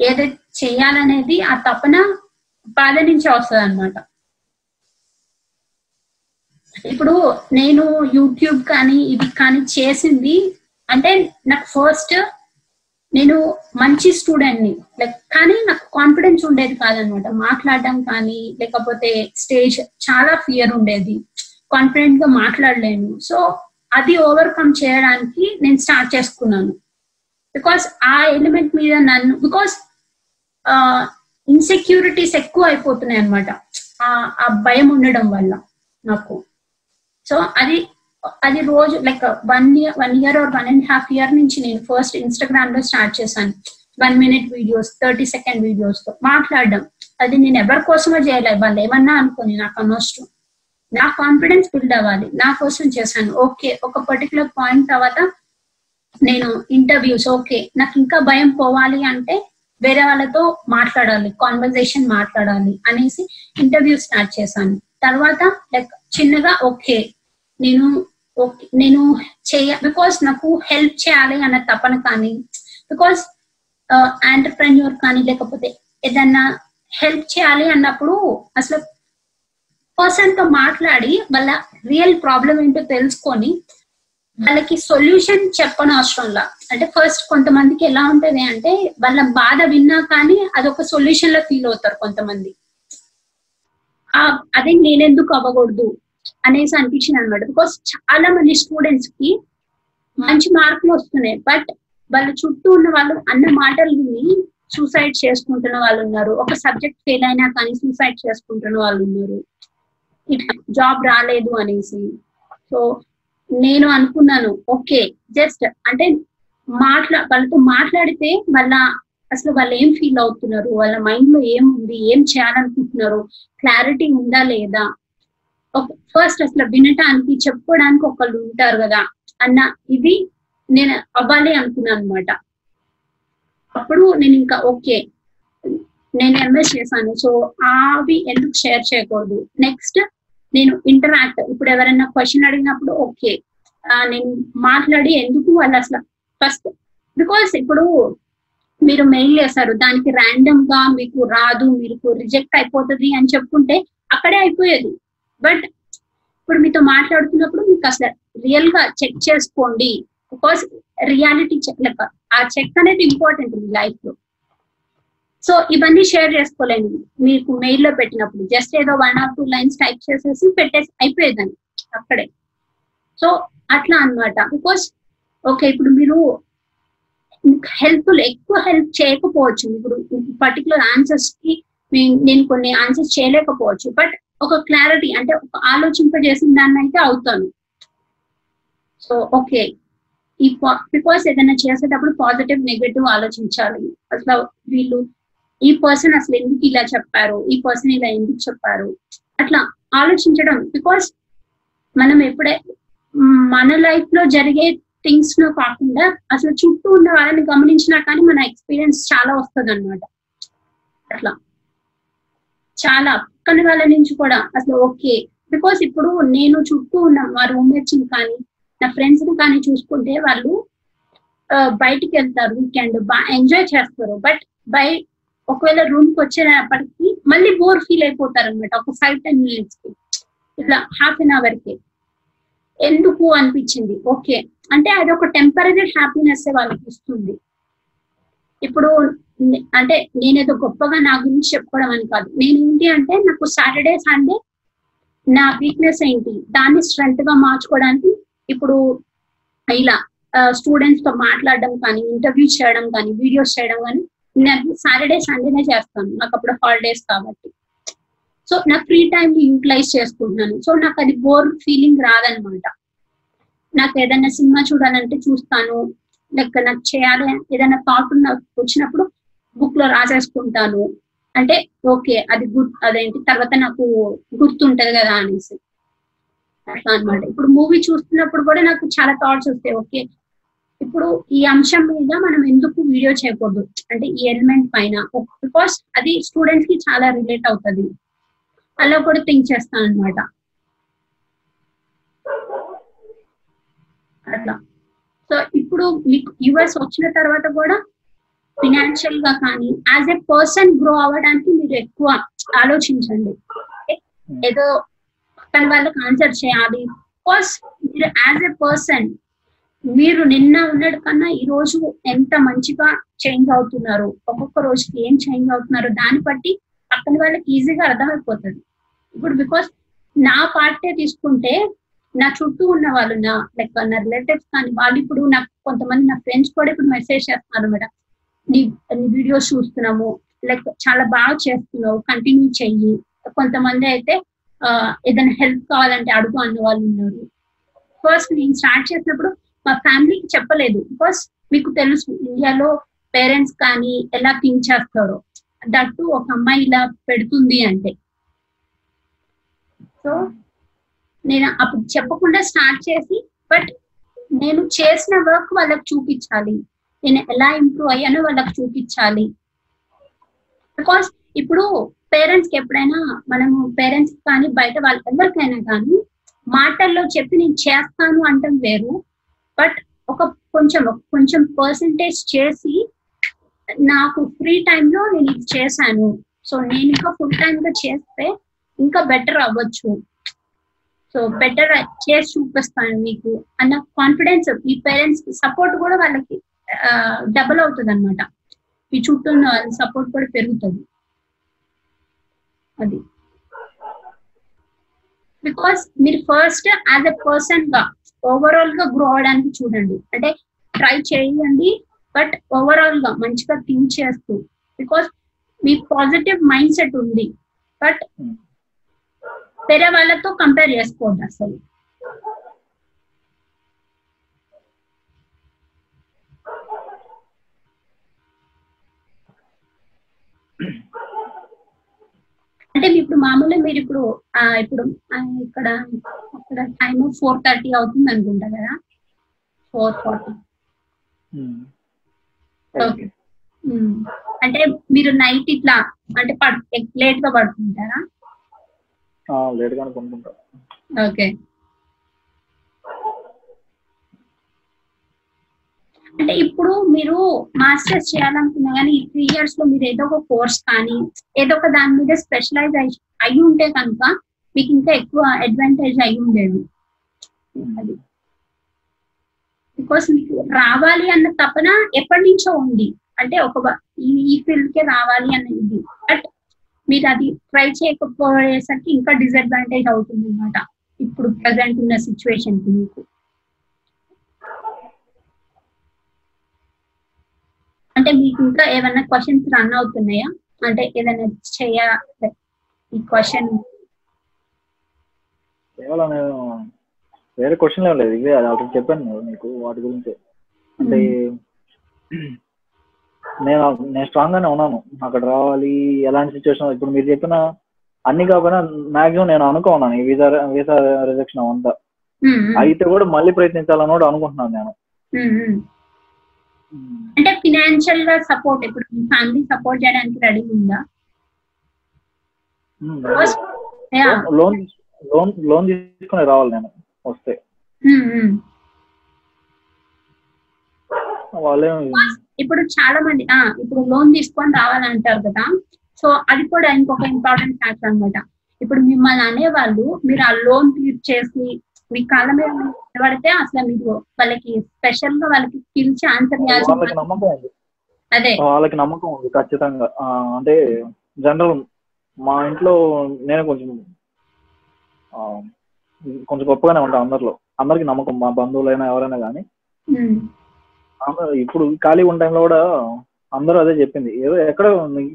[SPEAKER 8] ఏదైతే చేయాలనేది ఆ తపన బాధ నుంచే వస్తుంది అనమాట ఇప్పుడు నేను యూట్యూబ్ కానీ ఇది కానీ చేసింది అంటే నాకు ఫస్ట్ నేను మంచి స్టూడెంట్ని లైక్ కానీ నాకు కాన్ఫిడెన్స్ ఉండేది కాదనమాట మాట్లాడడం కానీ లేకపోతే స్టేజ్ చాలా ఫియర్ ఉండేది. కాన్ఫిడెంట్గా మాట్లాడలేను. సో అది ఓవర్కమ్ చేయడానికి నేను స్టార్ట్ చేసుకున్నాను. బికాస్ ఆ ఎలిమెంట్ మీద నన్ను బికాస్ ఇన్సెక్యూరిటీస్ ఎక్కువ అయిపోతున్నాయి అనమాట ఆ భయం ఉండడం వల్ల నాకు. సో అది అది రోజు like one year one year or one and half year నుంచి నేను ఫస్ట్ ఇన్స్టాగ్రామ్లో స్టార్ట్ చేశాను. One minute videos thirty second వీడియోస్తో మాట్లాడడం. అది నేను ఎవరి కోసమో చేయలేదు. వాళ్ళు ఏమన్నా అనుకోని నాకు అనవసరం. నా కాన్ఫిడెన్స్ బిల్డ్ అవ్వాలి. నా కోసం చేశాను. ఓకే ఒక పర్టికులర్ పాయింట్ తర్వాత నేను ఇంటర్వ్యూస్ ఓకే నాకు ఇంకా భయం పోవాలి అంటే వేరే వాళ్ళతో మాట్లాడాలి కాన్వర్జేషన్ మాట్లాడాలి అనేసి ఇంటర్వ్యూ స్టార్ట్ చేశాను. తర్వాత లైక్ చిన్నగా ఓకే నేను ఓకే నేను చేయ బికాస్ నాకు హెల్ప్ చేయాలి అన్న తపన కానీ బికాస్ ఆంటర్ప్రెన్యూర్ కానీ లేకపోతే ఏదన్నా హెల్ప్ చేయాలి అన్నప్పుడు అసలు పర్సన్తో మాట్లాడి వాళ్ళ రియల్ ప్రాబ్లం ఏంటో తెలుసుకొని వాళ్ళకి సొల్యూషన్ చెప్పను అవసరంలా అంటే ఫస్ట్ కొంతమందికి ఎలా ఉంటది అంటే వాళ్ళ బాధ విన్నా కానీ అదొక సొల్యూషన్లో ఫీల్ అవుతారు కొంతమంది. అదే నేనెందుకు అవ్వకూడదు అనేసి అనిపించింది అనమాట బికాస్ చాలా మంది స్టూడెంట్స్కి మంచి మార్కులు వస్తున్నాయి. బట్ వాళ్ళ చుట్టూ ఉన్న వాళ్ళు అన్న మాటలు విని సూసైడ్ చేసుకుంటున్న వాళ్ళు ఉన్నారు. ఒక సబ్జెక్ట్ ఫెయిల్ అయినా కానీ సూసైడ్ చేసుకుంటున్న వాళ్ళు ఉన్నారు. జాబ్ రాలేదు అనేసి. సో నేను అనుకున్నాను. ఓకే జస్ట్ అంటే మాట్లా వాళ్ళతో మాట్లాడితే వాళ్ళ అసలు వాళ్ళు ఏం ఫీల్ అవుతున్నారు? వాళ్ళ మైండ్లో ఏం ఉంది ఏం చేయాలనుకుంటున్నారు? క్లారిటీ ఉందా లేదా? ఫస్ట్ అసలు వినటానికి చెప్పుకోవడానికి ఒకళ్ళు ఉంటారు కదా? అన్న ఇది నేను అవ్వాలి అనుకున్నాను అనమాట అప్పుడు నేను ఇంకా ఓకే నేను ఎంఎస్ చేశాను. సో అవి ఎందుకు షేర్ చేయకూడదు? నెక్స్ట్ నేను ఇంటరాక్ట్ ఇప్పుడు ఎవరైనా క్వశ్చన్ అడిగినప్పుడు ఓకే నేను మాట్లాడి ఎందుకు వాళ్ళు అసలు ఫస్ట్ బికాస్ ఇప్పుడు మీరు మెయిల్ చేస్తారు దానికి ర్యాండమ్గా మీకు రాదు మీకు రిజెక్ట్ అయిపోతుంది అని చెప్పుకుంటే అక్కడే అయిపోయేది. బట్ ఇప్పుడు మీతో మాట్లాడుతున్నప్పుడు మీకు అసలు రియల్గా చెక్ చేసుకోండి. బికాస్ రియాలిటీ చెక్ లెక్క ఆ చెక్ అనేది ఇంపార్టెంట్ మీ లైఫ్లో. సో ఇవన్నీ షేర్ చేసుకోలేను. మీకు మెయిల్లో పెట్టినప్పుడు జస్ట్ ఏదో one or two lines type చేసేసి పెట్టేసి అయిపోయేదాన్ని అక్కడే. సో అట్లా అనమాట బికాస్ ఓకే ఇప్పుడు మీరు హెల్ప్ఫుల్ ఎక్కువ హెల్ప్ చేయకపోవచ్చు. ఇప్పుడు పర్టికులర్ ఆన్సర్స్కి నేను కొన్ని ఆన్సర్స్ చేయలేకపోవచ్చు. బట్ ఒక క్లారిటీ అంటే ఒక ఆలోచింపజేసిన దాన్ని అయితే అవుతాను. సో ఓకే ఈ బికాస్ ఏదైనా చేసేటప్పుడు పాజిటివ్ నెగటివ్ ఆలోచించాలి. అసలు వీళ్ళు ఈ పర్సన్ అసలు ఎందుకు ఇలా చెప్పారు? ఈ పర్సన్ ఇలా ఎందుకు చెప్పారు? అట్లా ఆలోచించడం. బికాస్ మనం ఎప్పుడే మన లైఫ్లో జరిగే థింగ్స్లో కాకుండా అసలు చుట్టూ ఉన్న వాళ్ళని గమనించినా కానీ మన ఎక్స్పీరియన్స్ చాలా వస్తుంది అనమాట అట్లా. చాలా. పక్కన వాళ్ళ నుంచి కూడా అసలు ఓకే. బికాస్ ఇప్పుడు నేను చుట్టూ ఉన్న మా రూమ్మేట్స్ కానీ నా ఫ్రెండ్స్ని కానీ చూసుకుంటే వాళ్ళు బయటికి వెళ్తారు వీకెండ్ బాగా ఎంజాయ్ చేస్తారు. బట్ బై ఒకవేళ రూమ్కి వచ్చేటప్పటికి మళ్ళీ బోర్ ఫీల్ అయిపోతారు అనమాట ఒక ఫైవ్ టెన్ మినిట్స్కి. ఇట్లా హాఫ్ అన్ అవర్కి. ఎందుకు అనిపించింది? ఓకే అంటే అది ఒక టెంపరీ హ్యాపీనెస్ వాళ్ళకి ఇస్తుంది. ఇప్పుడు అంటే నేనేదో గొప్పగా నా గురించి చెప్పుకోవడం అని కాదు. నేను ఏంటి అంటే నాకు సాటర్డే సండే నా వీక్నెస్ ఏంటి? దాన్ని స్ట్రెంత్గా మార్చుకోవడానికి ఇప్పుడు ఇలా స్టూడెంట్స్తో మాట్లాడడం కానీ ఇంటర్వ్యూ చేయడం కానీ వీడియోస్ చేయడం కానీ నేను సాటర్డే సండేనే చేస్తాను. నాకు అప్పుడు హాలిడేస్ కాబట్టి. సో నా ఫ్రీ టైం యూటిలైజ్ చేసుకుంటున్నాను. సో నాకు అది బోర్ ఫీలింగ్ రాదనమాట. నాకు ఏదైనా సినిమా చూడాలంటే చూస్తాను. లేక నాకు చేయాలి ఏదైనా థాట్ నాకు వచ్చినప్పుడు బుక్లో రాసేసుకుంటాను. అంటే ఓకే అది గుర్ అదేంటి తర్వాత నాకు గుర్తుంటది కదా అనేసి. అట్లా అన్నమాట ఇప్పుడు మూవీ చూస్తున్నప్పుడు కూడా నాకు చాలా థాట్స్ వస్తాయి. ఓకే ఇప్పుడు ఈ అంశం మీద మనం ఎందుకు వీడియో చేయకూడదు? అంటే ఈ ఎలిమెంట్ పైన. బికాస్ అది స్టూడెంట్స్కి చాలా రిలేట్ అవుతుంది. అలా కూడా థింక్ చేస్తాను అనమాట అట్లా. సో ఇప్పుడు మీకు యుఎస్ వచ్చిన తర్వాత కూడా ఫినాన్షియల్గా కానీ యాజ్ ఎ పర్సన్ గ్రో అవ్వడానికి మీరు ఎక్కువ ఆలోచించండి. ఏదో పక్కన వాళ్ళకి ఆన్సర్ చేయాలి. బికాస్ మీరు యాజ్ ఎ పర్సన్ మీరు నిన్న ఉన్నది కన్నా ఈ రోజు ఎంత మంచిగా చేంజ్ అవుతున్నారు? ఒక్కొక్క రోజుకి ఏం చేంజ్ అవుతున్నారు? దాన్ని బట్టి పక్కన వాళ్ళకి ఈజీగా అర్థమైపోతుంది. ఇప్పుడు బికాస్ నా పార్టే తీసుకుంటే నా చుట్టూ ఉన్న వాళ్ళు నా లైక్ నా రిలేటివ్స్ కానీ వాళ్ళు ఇప్పుడు నాకు కొంతమంది నా ఫ్రెండ్స్ కూడా ఇప్పుడు మెసేజ్ చేస్తున్నారు మేడం. నీ నీ వీడియోస్ చూస్తున్నాము. లైక్ చాలా బాగా చేస్తున్నావు. కంటిన్యూ చెయ్యి. కొంతమంది అయితే ఏదైనా హెల్ప్ కావాలంటే అడుగు అన్న వాళ్ళు ఉన్నారు. ఫస్ట్ నేను స్టార్ట్ చేసినప్పుడు మా ఫ్యామిలీకి చెప్పలేదు. బికాస్ మీకు తెలుసు ఇండియాలో పేరెంట్స్ కానీ ఎలా థింక్ చేస్తారో. దట్టు ఒక అమ్మాయి ఇలా పెడుతుంది అంటే. సో నేను అప్పుడు చెప్పకుండా స్టార్ట్ చేసి బట్ నేను చేసిన వర్క్ వాళ్ళకి చూపించాలి. నేను ఎలా ఇంప్రూవ్ అయ్యానో వాళ్ళకి చూపించాలి. బికాస్ ఇప్పుడు పేరెంట్స్కి ఎప్పుడైనా మనము పేరెంట్స్ కానీ బయట వాళ్ళ ఎవరికైనా కానీ మాటల్లో చెప్పి నేను చేస్తాను అంటాం వేరు. బట్ ఒక కొంచెం కొంచెం పర్సంటేజ్ చేసి నాకు ఫ్రీ టైంలో నేను ఇది చేశాను. సో నేను ఇంకా ఫుల్ టైం గా చేస్తే ఇంకా బెటర్ అవ్వచ్చు. సో బెటర్ చేసి చూపిస్తాను మీకు. అన్న కాన్ఫిడెన్స్ ఈ పేరెంట్స్ సపోర్ట్ కూడా వాళ్ళకి డబుల్ అవుతుంది అనమాట ఈ చుట్టూ ఉన్న వాళ్ళ సపోర్ట్ కూడా పెరుగుతుంది. అది. బికాస్ మీరు ఫస్ట్ యాజ్ అ పర్సన్గా ఓవరాల్గా గ్రో అవడానికి చూడండి. అంటే ట్రై చేయండి బట్ ఓవరాల్గా మంచిగా థింక్ చేస్తూ. బికాస్ మీ పాజిటివ్ మైండ్ సెట్ ఉంది బట్ వేరే వాళ్ళతో కంపేర్ చేసుకోవద్దు అసలు. అంటే ఇప్పుడు మామూలుగా మీరు ఇప్పుడు ఇప్పుడు ఇక్కడ అక్కడ టైం ఫోర్ థర్టీ అవుతుంది అనుకుంటా కదా? ఫోర్ ఫార్టీ ఓకే అంటే మీరు నైట్ ఇట్లా అంటే లేట్గా పడుకుంటారా?
[SPEAKER 7] లేట్గా
[SPEAKER 8] ఓకే అంటే ఇప్పుడు మీరు మాస్టర్స్ చేయాలనుకున్నా కానీ ఈ త్రీ ఇయర్స్లో మీరు ఏదో ఒక కోర్స్ కానీ ఏదో ఒక దాని మీద స్పెషలైజ్ అయి ఉంటే కనుక మీకు ఇంకా ఎక్కువ అడ్వాంటేజ్ అయి ఉండేది. అది. బికాస్ మీకు రావాలి అన్న తపన ఎప్పటి నుంచో ఉంది. అంటే ఒక ఈ- ఈ ఫీల్డ్ కే రావాలి అన్న ఇది. బట్ మీరు అది ట్రై చేయకపోయేసరికి ఇంకా డిసడ్వాంటేజ్ అవుతుంది అనమాట ఇప్పుడు ప్రజెంట్ ఉన్న సిచ్యువేషన్కి మీకు. అంటే మీకు ఇంకా ఏమైనా క్వశ్చన్స్ రన్ అవుతున్నాయా? అంటే ఏదైనా చేయ ఈ క్వశ్చన్
[SPEAKER 7] కేవలం నేను వేరే క్వశ్చన్ లేదు. ఇవే అది అప్పుడు చెప్పాను మీకు వాటి గురించి. అంటే నేను నేను స్ట్రాంగ్ గానే ఉన్నాను. అక్కడ రావాలి ఎలాంటి సిచ్యువేషన్ ఇప్పుడు మీరు చెప్పిన అన్ని కాకపోయినా మాక్సిమం నేను అనుకున్నాను ఈ వీసా వీసా రిజెక్షన్ అంతా. అయితే కూడా మళ్ళీ ప్రయత్నించాలని కూడా అనుకుంటున్నాను నేను.
[SPEAKER 8] అంటే ఫినాన్షియల్గా సపోర్ట్ ఇప్పుడు మీ ఫ్యామిలీ సపోర్ట్ చేయడానికి రెడీ ఉందా.
[SPEAKER 7] లోన్ లోన్ లోన్ తీసుకుని రావాలి నేను వస్తే.
[SPEAKER 8] ఉమ్.
[SPEAKER 7] వాళ్ళే
[SPEAKER 8] ఇప్పుడు చాలా మంది ఆ ఇప్పుడు లోన్ తీసుకొని రావాలంటారు కదా సో అది కూడా ఇంకొక ఇంపార్టెంట్ ఫ్యాక్టర్ అన్నమాట. ఇప్పుడు మిమ్మల్ని అనేవాళ్ళు మీరు ఆ లోన్ చేసి మీ కాళ్ళ మీద నిలబడితే అసలు మీరు వాళ్ళకి స్పెషల్గా వాళ్ళకి పిలిచి ఆన్సర్
[SPEAKER 7] వాళ్ళకి నమ్మకం ఉంది.
[SPEAKER 8] అదే.
[SPEAKER 7] వాళ్ళకి నమ్మకం ఉంది ఖచ్చితంగా. అంటే జనరల్ మా ఇంట్లో నేను కొంచెం కొంచెం గొప్పగానే ఉంటాను అందరిలో. అందరికి నమ్మకం మా బంధువులైనా ఎవరైనా కానీ ఇప్పుడు ఖాళీ ఉన్న టైంలో కూడా అందరూ అదే చెప్పింది. ఏదో ఎక్కడ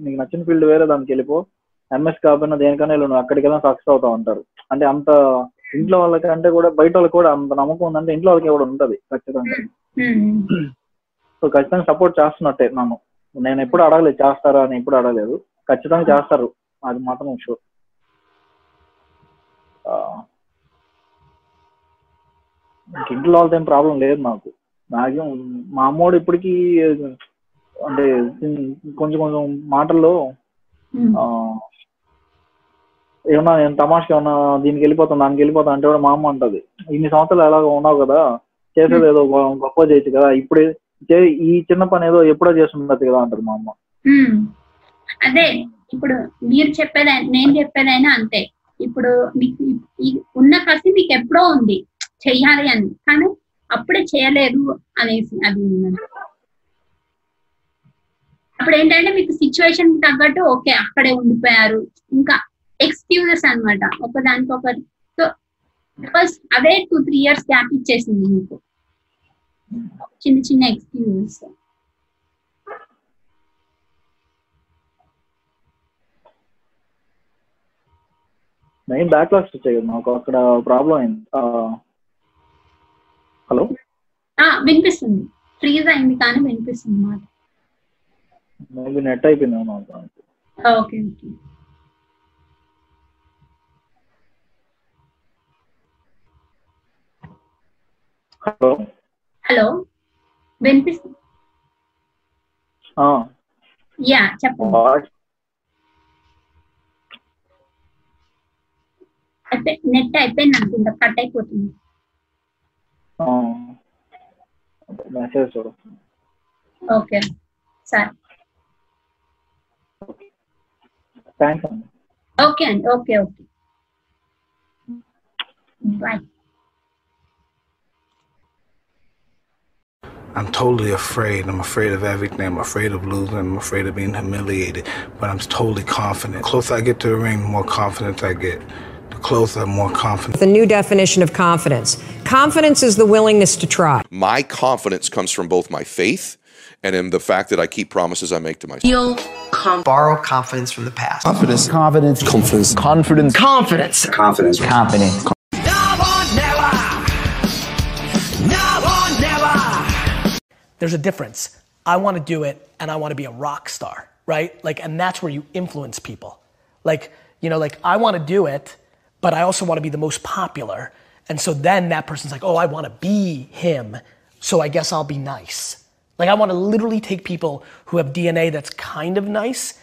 [SPEAKER 7] నీకు నచ్చిన ఫీల్డ్ వేరే దానికి వెళ్ళిపో. ఎంఎస్ కాకపోయినా దేనికైనా వెళ్ళు నువ్వు అక్కడికి వెళ్ళినా సక్సెస్ అవుతావు అంటారు. అంటే అంత ఇంట్లో వాళ్ళకి అంటే కూడా బయట వాళ్ళకి కూడా అంత నమ్మకం ఉందంటే ఇంట్లో వాళ్ళకి కూడా ఉంటది ఖచ్చితంగా. సో ఖచ్చితంగా సపోర్ట్ చేస్తున్నట్టే నన్ను. నేను ఎప్పుడు అడగలేదు చేస్తారా అని ఎప్పుడు అడగలేదు. ఖచ్చితంగా చేస్తారు. అది మాత్రం షూర్ ఇంట్లో వాళ్ళతో ఏం ప్రాబ్లం లేదు నాకు. మ్యాక్సిమం మా అమ్మోడు ఇప్పటికీ అంటే కొంచెం కొంచెం మాటల్లో ఏమన్నా నేను తమాషకి ఏమన్నా దీనికి వెళ్ళిపోతాను దానికి వెళ్ళిపోతాను అంటే కూడా మా అమ్మ అంటది. ఇన్ని సంవత్సరాలు ఎలాగో ఉన్నావు కదా చేసేది ఏదో గొప్ప చేయొచ్చు కదా ఇప్పుడే ఈ చిన్న పని ఏదో ఎప్పుడో చేస్తుండదు కదా అంటారు మా అమ్మ.
[SPEAKER 8] అదే ఇప్పుడు మీరు చెప్పేదైనా నేను చెప్పేదైనా అంతే. ఇప్పుడు మీకు ఉన్న కసి మీకు ఎప్పుడో ఉంది చెయ్యాలి అని. కానీ అప్పుడే చేయలేదు అనేసి అది అప్పుడు ఏంటంటే మీకు సిచ్యువేషన్ తగ్గట్టు ఓకే అక్కడే ఉండిపోయారు. ఇంకా ఎక్స్క్యూజెస్ అన్నమాట. ఒకదానికి ఒకటి సో బికాస్ అవే టూ త్రీ ఇయర్స్ గ్యాప్ ఇచ్చేసింది మీకు. చిన్న చిన్న ఎక్స్క్యూజెస్
[SPEAKER 7] మెయిన్ బ్యాక్లాగ్స్ వచ్చాయి కదా నాకు అక్కడ ప్రాబ్లం అయింది. హలో?
[SPEAKER 8] వినిపిస్తుంది. ఫ్రీజ్ అయింది కానీ వినిపిస్తుంది మాట.
[SPEAKER 7] నెట్ అయిపోయింది
[SPEAKER 8] ఓకే ఓకే.
[SPEAKER 7] హలో.
[SPEAKER 8] హలో. వినిపిస్తుంది యా చెప్పండి నెట్ అయిపోయింది అనుకుంటా కట్ అయిపోతుంది.
[SPEAKER 7] మెసేజ్
[SPEAKER 8] ఓకే సరే.
[SPEAKER 7] థ్యాంక్స్ అండి.
[SPEAKER 8] ఓకే అండి okay okay. Bye.
[SPEAKER 1] I'm totally afraid. I'm afraid of everything. I'm afraid of losing. I'm afraid of being humiliated. But I'm totally confident. The closer I get to the ring, the more confidence I get. The closer, I'm more confident.
[SPEAKER 2] The new definition of confidence. Confidence is the willingness to try.
[SPEAKER 3] My confidence comes from both my faith and in the fact that I keep promises I make to myself.
[SPEAKER 4] Feel com- borrow confidence from the past.
[SPEAKER 6] Confidence. Confidence. Confidence. Confidence.
[SPEAKER 4] Confidence.
[SPEAKER 6] Confidence. Confidence.
[SPEAKER 5] There's a difference. I want to do it and I want to be a rock star, right? Like, and that's where you influence people. Like, you know, like I want to do it, but I also want to be the most popular. And so then that person's like, oh, I want to be him. So I guess I'll be nice. Like, I want to literally take people who have DNA that's kind of nice